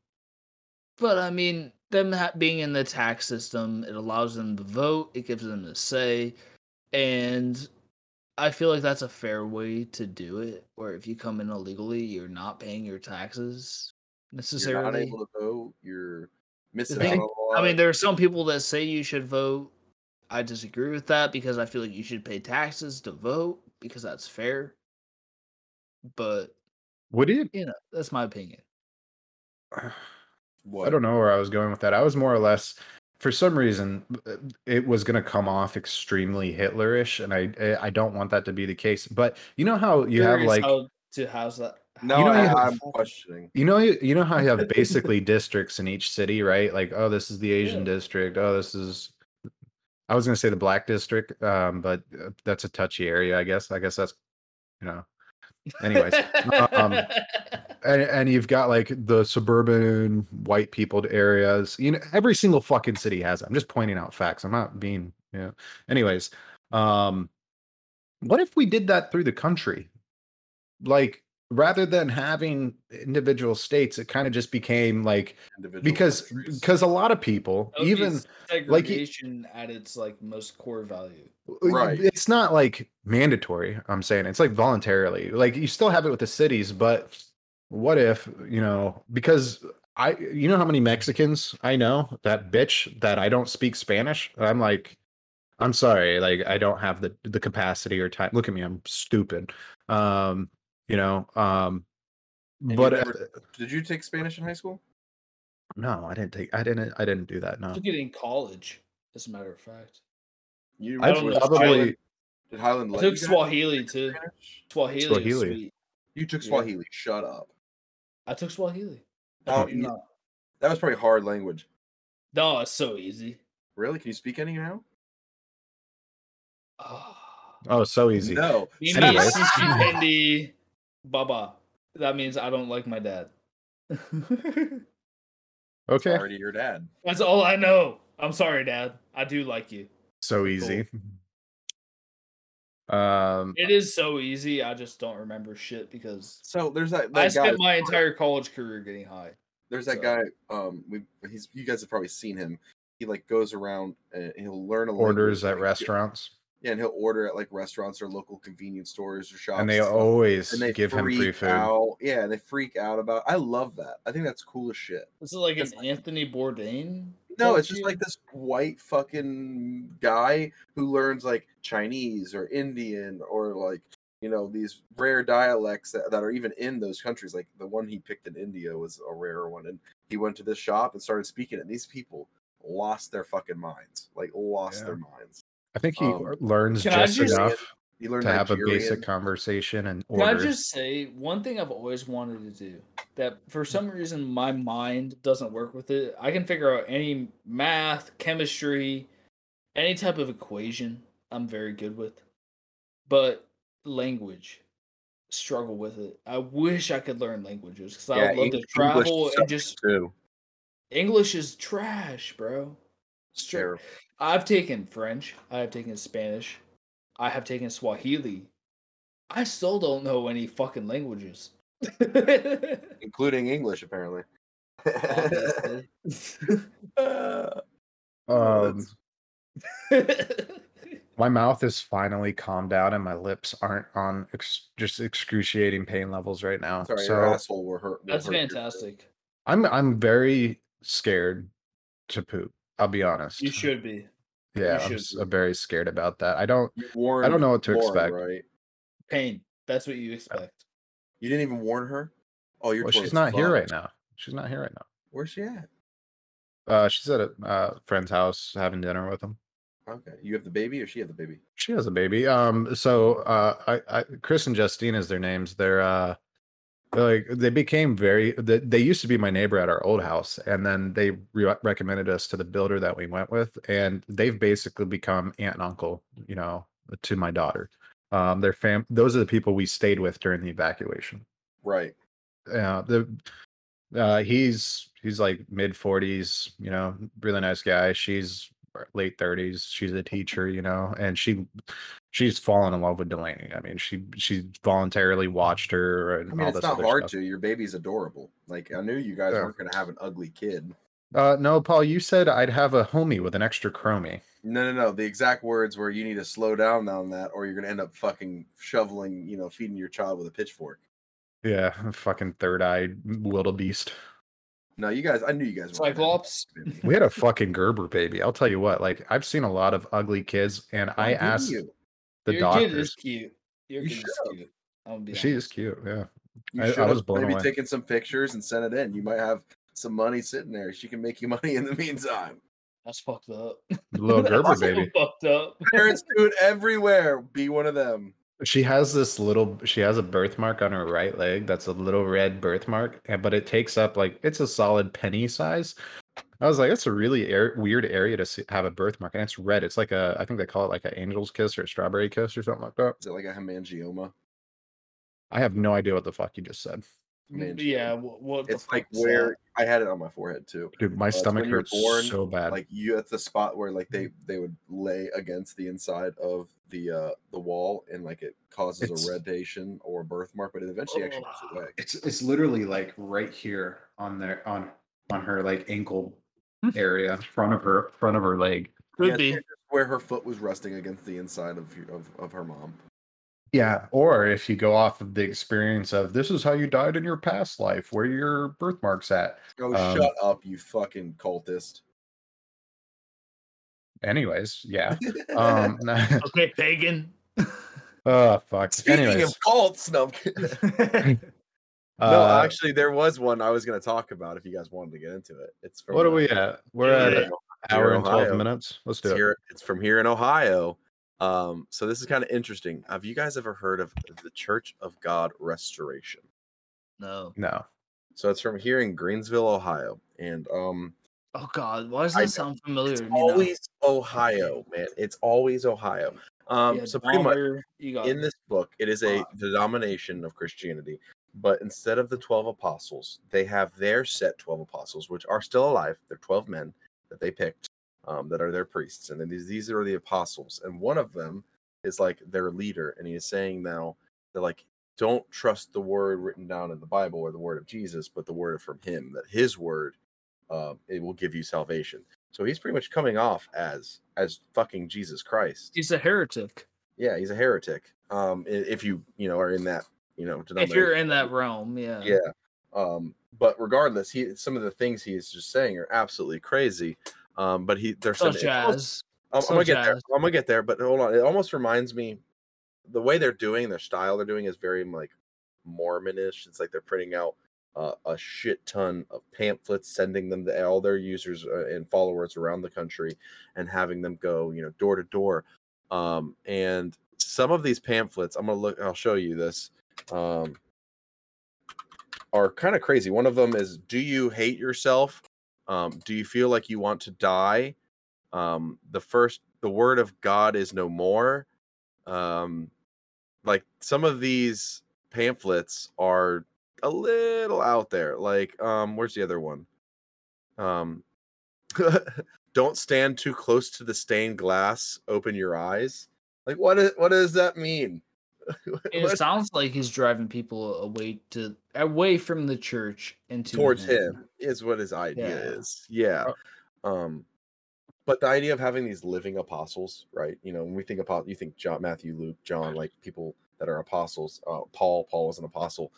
but I mean, them ha- being in the tax system, it allows them to vote. It gives them a say, and I feel like that's a fair way to do it. Where if you come in illegally, you're not paying your taxes necessarily. you're not able to vote. You're missing thing- out a lot. I mean, there are some people that say you should vote. I disagree with that because I feel like you should pay taxes to vote because that's fair. But would it? you know, that's my opinion. what? I don't know where I was going with that. I was more or less, for some reason, uh, it was going to come off extremely Hitlerish, and I I don't want that to be the case. But you know how you have like how to how's that? No, You know, I, you have- I'm questioning. you know you, you know how you have basically districts in each city, right? Like oh, this is the Asian Yeah. district. Oh, this is. I was going to say the black district, um, but uh, that's a touchy area, I guess. I guess that's, you know. Anyways, um, and, and you've got like the suburban white peopled areas you know every single fucking city has it. i'm just pointing out facts i'm not being you know anyways um what if we did that through the country like rather than having individual states it kind of just became like Individual because countries. because a lot of people That even segregation at its like most core value. Right. it's not like mandatory i'm saying it's like voluntarily like you still have it with the cities but what if you know because i you know how many mexicans i know that bitch that i don't speak spanish i'm like i'm sorry like i don't have the the capacity or time look at me i'm stupid um you know um And you but uh, Did you take Spanish in high school? no i didn't take i didn't i didn't do that no Took it in college, as a matter of fact. You i don't know if probably Highland, did Highland I took Swahili too. Swahili. Swahili. sweet. You took Yeah. Swahili. Shut up. I took Swahili. Oh, you- not. That was probably hard language. No, it's so easy. Really? Can you speak any now? Ah. oh so easy No. Mimi Anyways. Sisipendi Baba. That means I don't like my dad. okay Sorry to your dad. That's all I know. I'm sorry, Dad. I do like you. so easy um It is so easy. I just don't remember shit because So there's that, I that guy. spent my entire college career getting high. There's that so- guy. Um, we he's you guys have probably seen him. He like goes around and he'll learn a orders language, at like, restaurants Yeah, and he'll order at like restaurants or local convenience stores or shops. and they stuff. always and they give him free food Out. Yeah, and they freak out about. I love that. I think that's cool as shit. This is like an like- Anthony Bourdain. No, it's just like this white fucking guy who learns like Chinese or Indian or like you know these rare dialects that, that are even in those countries. Like the one he picked in India was a rare one, and he went to this shop and started speaking it. And these people lost their fucking minds, like lost Yeah. their minds. I think he Um, learns just just- enough He learned to have a basic conversation and Can I just say one thing I've always wanted to do that for some reason my mind doesn't work with it? I can figure out any math, chemistry, any type of equation I'm very good with. But language, struggle with it. I wish I could learn languages because I would love Eng- to travel and just too. English is trash, bro. Straight. Terrible. I've taken French. I have taken Spanish. I have taken Swahili. I still don't know any fucking languages. including English apparently. Um, my mouth is finally calmed down and my lips aren't on ex- just excruciating pain levels right now. sorry, so your asshole will hurt. will That's hurt your- fantastic. I'm I'm very scared to poop. I'll be honest. You should be. Yeah, I'm, should be. Very scared about that. I don't. I don't know what to Lauren, expect. Right? Pain. That's what you expect. You didn't even warn her. Oh, you're. Well, she's not here right now. She's not here right now. Where's she at? Uh, she's at a uh, friend's house having dinner with him. Okay, you have the baby, or she have the baby? She has a baby. Um, so uh, I, I, Chris and Justine is their names. They're uh, they're like they became very. They, they used to be my neighbor at our old house, and then they re- recommended us to the builder that we went with, and they've basically become aunt and uncle. You know, to my daughter. Um, their fam. Those are the people we stayed with during the evacuation. Right. Yeah, the uh, he's he's like mid forties. You know, really nice guy. She's late thirties. She's a teacher. You know, and she she's fallen in love with Delaney. I mean, she she voluntarily watched her and I mean, all it's this not hard stuff. to. Your baby's adorable. Like I knew you guys Yeah. weren't gonna have an ugly kid. Uh, no, Paul, you said I'd have a homie with an extra chromie. No, no, no. The exact words were you need to slow down on that, or you're gonna end up fucking shoveling, you know, feeding your child with a pitchfork. Yeah, fucking third eyed wildebeest. No, you guys. I knew you guys. weren't gonna have Cyclops. We had a fucking Gerber baby. I'll tell you what. Like I've seen a lot of ugly kids, and Why I didn't asked you? the Your kid is cute. Your You kid is should've. cute. I'm gonna be She is cute. Yeah. You I- I was have blown maybe away. taken some pictures and send it in. You might have some money sitting there. She can make you money in the meantime. That's fucked up. Little Gerber baby. fucked up. Parents do it everywhere. Be one of them. She has this little. She has a birthmark on her right leg. That's a little red birthmark, but it takes up like it's a solid penny size. I was like, that's a really air, weird area to see, have a birthmark, and it's red. It's like a, I think they call it like an angel's kiss or a strawberry kiss or something like that. Is it like a hemangioma? I have no idea what the fuck you just said, Man, yeah. What, what the It's like fuck is where that? I had it on my forehead too. dude. My it's stomach hurts born, so bad. Like you at the spot where like they they would lay against the inside of the uh the wall and like it causes It's- a redation or a birthmark, but it eventually actually goes away. it's it's literally like right here on their on on her like ankle area, front of her front of her leg. Could Yeah, be. Where her foot was resting against the inside of of, of her mom. Yeah, or if you go off of the experience of this is how you died in your past life, where your birthmark's at. Oh, Um, shut up, you fucking cultist. Anyways, yeah. Um, Okay, pagan. oh fuck. Speaking Anyways, of cults, no, I'm uh, no, actually, there was one I was going to talk about if you guys wanted to get into it. It's from what are uh, we at? We're Yeah, at an hour and twelve Ohio. minutes. Let's do It's it. here. It's from here in Ohio. Um, so this is kind of interesting. Have you guys ever heard of the Church of God Restoration? No. No. So it's from here in Greensville, Ohio, and um, Oh God, why does that sound familiar it's always Ohio, man. It's always Ohio. Um, Yeah, so pretty much Dahmer, you got in this book, it is a denomination of Christianity, but instead of the 12 apostles, they have their set 12 apostles, which are still alive. They're 12 men that they picked um, that are their priests. And then these, these are the apostles. And one of them is like their leader. And he is saying now that, like, don't trust the word written down in the Bible or the word of Jesus, but the word from him, that his word um, it will give you salvation. So he's pretty much coming off as as fucking Jesus Christ. he's a heretic. Yeah, he's a heretic. Um, if you you know are in that you know If you're in that realm, yeah. yeah. Um, but regardless, he some of the things he is just saying are absolutely crazy. Um, but he they're saying Such almost- as I'm, I'm gonna get there. I'm gonna get there. But hold on, it almost reminds me the way they're doing their style they're doing is very like Mormonish. It's like they're printing out uh, a shit ton of pamphlets, sending them to all their users uh, and followers around the country, and having them go, you know, door to door. Um, and some of these pamphlets, I'm gonna look. I'll show you this. Um, are kind of crazy. One of them is, "Do you hate yourself? Um, do you feel like you want to die?" Um, the first, the word of God is no more. Um, like some of these pamphlets are a little out there. Like, um, where's the other one? Um, don't stand too close to the stained glass. Open your eyes. Like, what is, what does that mean? It sounds like he's driving people away to away from the church into towards him is what his idea Yeah. is. Yeah. Um but the idea of having these living apostles, right? You know, when we think about you think John, Matthew, Luke, John, like people that are apostles, uh, Paul, Paul was an apostle.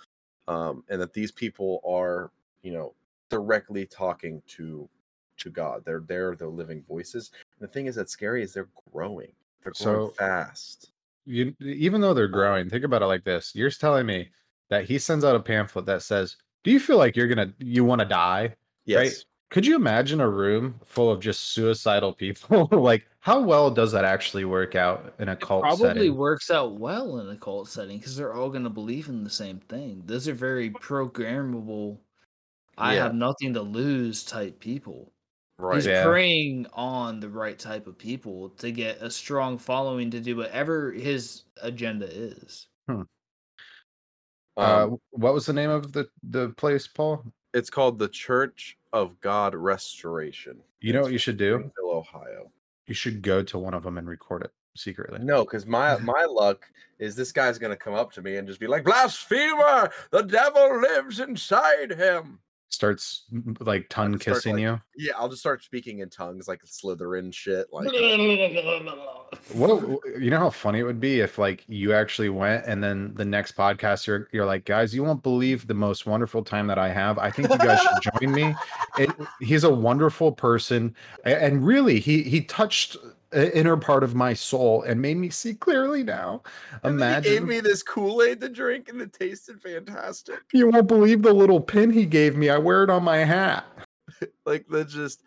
Um, and that these people are, you know, directly talking to to God. They're they're the living voices. And the thing is that's scary is they're growing. They're growing So- fast. You even though they're growing, think about it like this. You're telling me that he sends out a pamphlet that says, "Do you feel like you're gonna you want to die?" Yes. Could you imagine a room full of just suicidal people? like, how well does that actually work out in a cult Probably setting? works out well in a cult setting because they're all going to believe in the same thing. Those are very programmable. I have nothing to lose type people. Right. He's Yeah. preying on the right type of people to get a strong following to do whatever his agenda is. uh, Um, what was the name of the the place, Paul? it's called the Church of God Restoration. You know what you should do? Ohio. You should go to one of them and record it secretly. No, because my my luck is this guy's gonna come up to me and just be like, "Blasphemer! The devil lives inside him." Starts like tongue Starts, kissing like, you. Yeah, I'll just start speaking in tongues like Slytherin shit. Like, What you know how funny it would be if like you actually went and then the next podcast you're you're like guys you won't believe the most wonderful time that I have I think you guys should join me. It, he's a wonderful person and really he he touched inner part of my soul and made me see clearly now. and then he gave me this Kool Aid to drink, and it tasted fantastic. you won't believe the little pin he gave me. I wear it on my hat. like that's just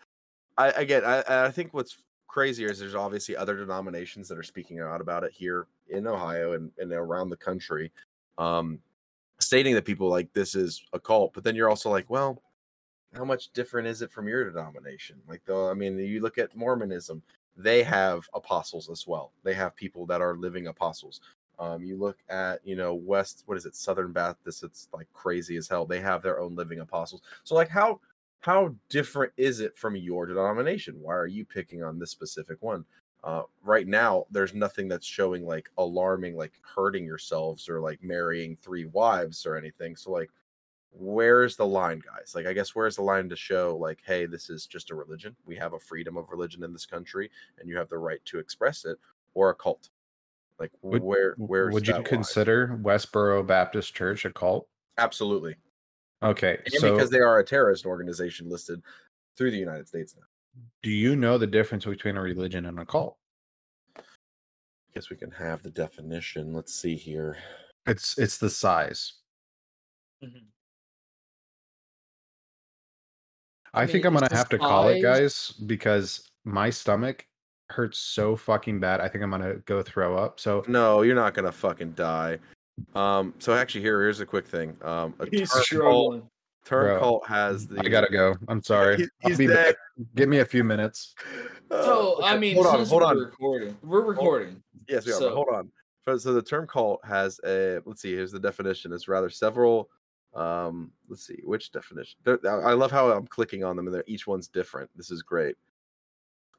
i again i i think what's crazier is there's obviously other denominations that are speaking out about it here in ohio and, and around the country um stating that people like this is a cult but then you're also like well how much different is it from your denomination like though i mean you look at mormonism they have apostles as well they have people that are living apostles um, you look at you know west what is it southern baptist it's like crazy as hell they have their own living apostles so like how how different is it from your denomination? Why are you picking on this specific one? Uh, right now, there's nothing that's showing like alarming, like hurting yourselves or like marrying three wives or anything. So, like, where's the line, guys? Like, I guess where's the line to show, like, hey, this is just a religion. We have a freedom of religion in this country, and you have the right to express it, or a cult. Like, Would- where, where's Would you that line? consider Westboro Baptist Church a cult? Absolutely, Okay, and so because they are a terrorist organization listed through the United States now. do you know the difference between a religion and a cult? I guess we can have the definition. Let's see here. It's it's the size. Mhm. I, I think I'm gonna have to call it, guys, because my stomach hurts so fucking bad. I think I'm gonna go throw up. So No, you're not gonna fucking die. Um, so actually, here here's a quick thing. Um, a He's struggling. turn cult has the. I gotta go. I'm sorry. He- I'll he's be dead. back. Give me a few minutes. Uh, So I mean, hold on, since hold we're on. recording. We're recording. Yes, we are. so- but hold on. So, so the term cult has a. Let's see. Here's the definition. It's rather several. Um, let's see which definition. There- I love how I'm clicking on them, and they're, each one's different. This is great.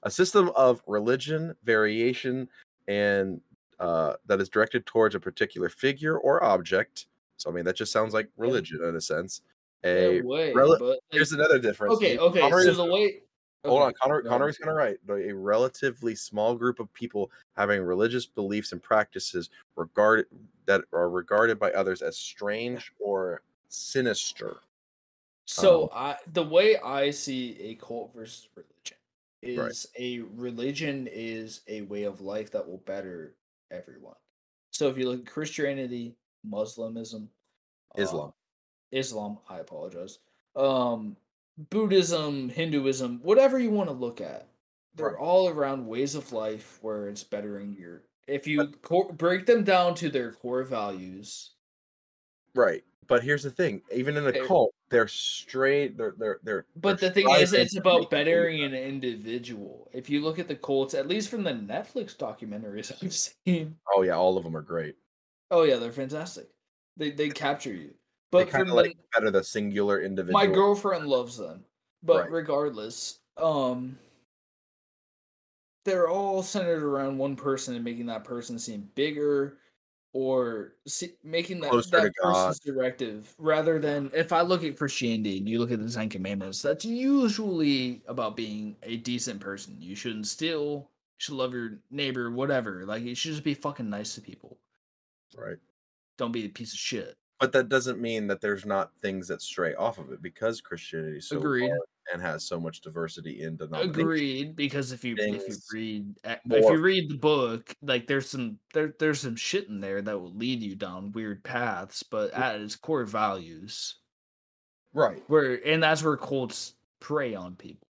A system of religion, variation, and uh, that is directed towards a particular figure or object. So I mean, that just sounds like religion in a sense. A Yeah, way, rel- but, like, here's another difference. okay, okay. Connery So is- the way. Hold on, okay, Connor. go Connor's ahead. gonna write a relatively small group of people having religious beliefs and practices regarded that are regarded by others as strange or sinister. So Um, I the way I see a cult versus religion Right. is a religion is a way of life that will better everyone. So if you look at Christianity, Muslimism, Islam. uh, Islam, I apologize. Um Buddhism, Hinduism, whatever you want to look at. They're Right. all around ways of life where it's bettering your if you co- break them down to their core values, Right. But here's the thing: even in a They're- cult, they're straight. They're they're they're. But they're the thing is, it's about bettering an individual. If you look at the cults, at least from the Netflix documentaries I've seen, Oh yeah, all of them are great. oh yeah, they're fantastic. They they capture you. But kind of like better the singular individual. my girlfriend loves them. But Right. regardless, um, they're all centered around one person and making that person seem bigger, or see, making that, Closer that person's directive rather than if I look at Christianity and you look at the Ten Commandments, that's usually about being a decent person. You shouldn't steal, you should love your neighbor, whatever. Like you should just be fucking nice to people. Right. Don't be a piece of shit. But that doesn't mean that there's not things that stray off of it because Christianity is so Agreed. large and has so much diversity in denominations. Agreed, because if you if you read uh, if you read the book, like there's some there there's some shit in there that will lead you down weird paths, but at its core values, Right. where and that's where cults prey on people.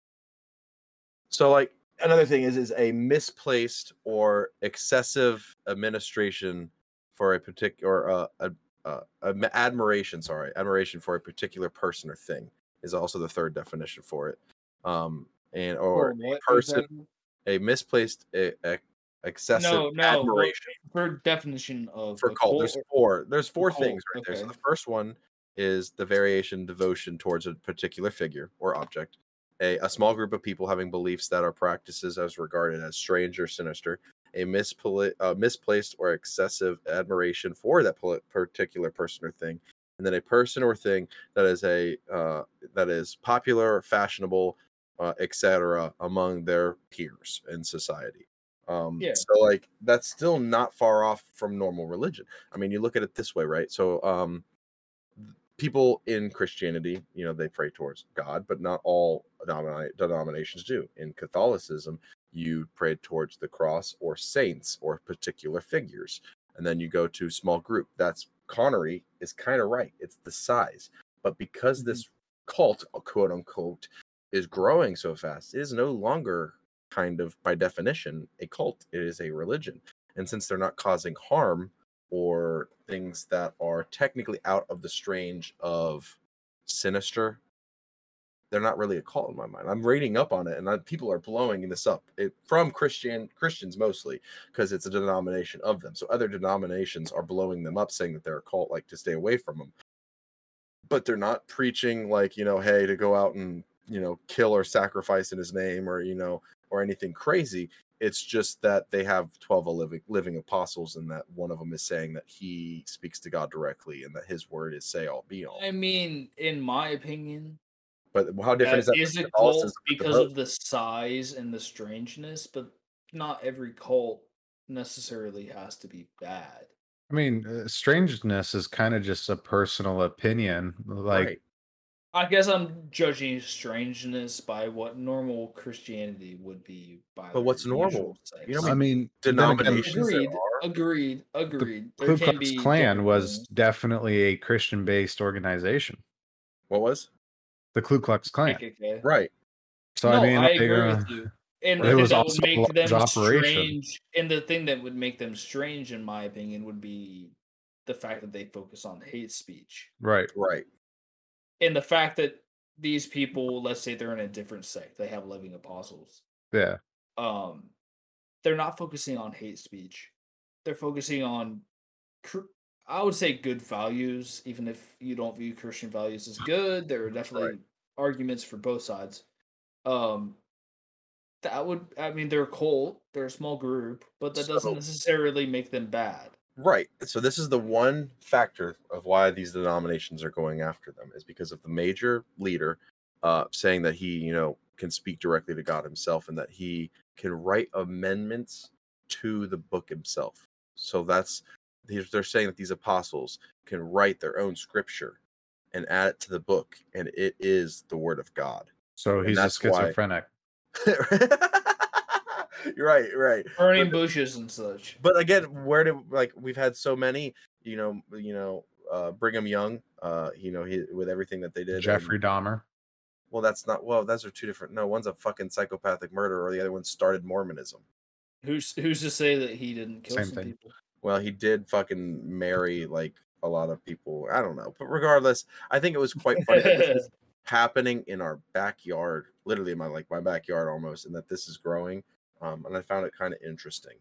So like another thing is is a misplaced or excessive administration for a particular uh, a, uh, admiration, sorry, admiration for a particular person or thing is also the third definition for it. Um and or a person a misplaced a, a, excessive No, no, admiration for definition of for cult. There's four. There's four cult, things right there. So the first one is the variation devotion towards a particular figure or object. A, a small group of people having beliefs that are practices as regarded as strange or sinister. A mispla- uh, misplaced or excessive admiration for that particular person or thing, and then a person or thing that is a uh, that is popular, fashionable, uh, etc. among their peers in society. Um, Yeah. So like that's still not far off from normal religion. I mean, you look at it this way, right? So um, people in Christianity, you know, they pray towards God, but not all denomina- denominations do. In Catholicism, you pray towards the cross or saints or particular figures, and then you go to small group. That's Connery is kind of right. It's the size, but because mm-hmm. this cult, uh, quote unquote, is growing so fast, it is no longer kind of by definition a cult. It is a religion. And since they're not causing harm or things that are technically out of the strange of sinister, they're not really a cult in my mind. I'm reading up on it, and I, people are blowing this up it, from Christian Christians mostly because it's a denomination of them. So other denominations are blowing them up, saying that they're a cult, like to stay away from them. But they're not preaching like you know, hey, to go out and you know kill or sacrifice in His name, or you know, or anything crazy. It's just that they have 12 living, living apostles, and that one of them is saying that he speaks to God directly and that his word is say all be all. I mean, in my opinion, But how different is that that? is from a cult Catholicism the because of the size and the strangeness, but not every cult necessarily has to be bad. I mean, uh, strangeness is kind of just a personal opinion. Like, Right. I guess I'm judging strangeness by what normal Christianity would be by. But what's normal? You know. I mean, then Denominations agreed, agreed, agreed. the There Ku Klux Klan was things. definitely a Christian-based organization. What was? The Ku Klux Klan. KKK. Right. So no, I mean, I like, agree uh, with you. And it the thing was that also would make them operation. strange, and the thing that would make them strange, in my opinion, would be the fact that they focus on hate speech, right. Right. and the fact that these people, let's say they're in a different sect, they have living apostles. Yeah. Um, they're not focusing on hate speech. They're focusing on, I would say, good values. Even if you don't view Christian values as good, there are definitely arguments for both sides. Um, that would, I mean, they're a cult, they're a small group, but that So- doesn't necessarily make them bad. Right. So this is the one factor of why these denominations are going after them is because of the major leader uh saying that he, you know, can speak directly to God himself and that he can write amendments to the book himself. So that's they're saying that these apostles can write their own scripture and add it to the book and it is the word of God. So he's a that's why- schizophrenic. You're right, right. Burning But- bushes and such. but again where do like we've had so many you know you know uh brigham young uh you know he with everything that they did and- Jeffrey Dahmer. well that's not well those are two different no one's a fucking psychopathic murderer or the other one started mormonism Who's who's to say that he didn't kill Same some thing. people? well he did fucking marry like a lot of people i don't know but regardless i think it was quite funny that this is happening in our backyard literally in my like my backyard almost and that this is growing um and i found it kind of interesting.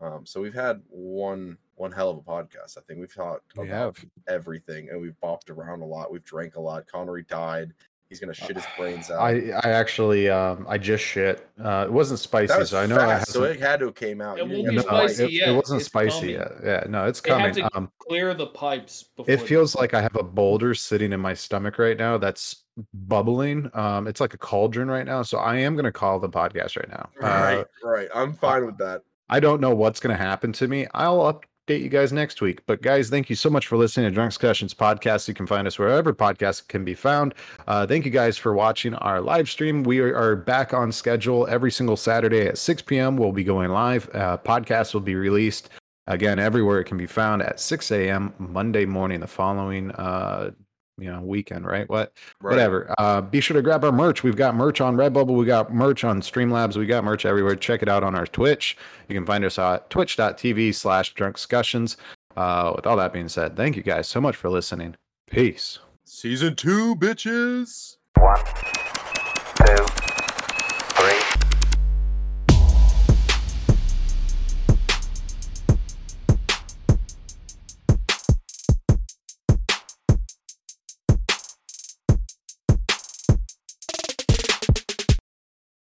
Um so we've had one one hell of a podcast. I think we've talked We about have. everything and we've bopped around a lot. We've drank a lot. Connery died he's gonna shit his brains out. I I actually um I just shit. Uh, it wasn't spicy, that was so I know fast, it so it had to have came out. It won't be no, spicy it, yet. it wasn't It's spicy coming. yet. Yeah, no, it's They have coming. to Um, clear the pipes before it feels like I have a boulder sitting in my stomach right now that's bubbling. Um, it's like a cauldron right now. So I am gonna call the podcast right now. Uh, Right, right. I'm fine with that. I don't know what's going to happen to me. I'll update you guys next week. But guys, thank you so much for listening to Drunkscussions podcast. You can find us wherever podcasts can be found. Uh, thank you guys for watching our live stream. We are, back on schedule every single Saturday at 6 p.m. We'll be going live. Uh, podcasts will be released again everywhere it can be found at 6 a.m. Monday morning, the following uh, you know weekend. Right? What? Right. whatever. Uh, be sure to grab our merch. We've got merch on Redbubble. We got merch on Streamlabs. We got merch everywhere. Check it out on our Twitch. You can find us at twitch.tv slash drunkscussions. Uh, with all that being said, thank you guys so much for listening. Peace. Season two, bitches. One,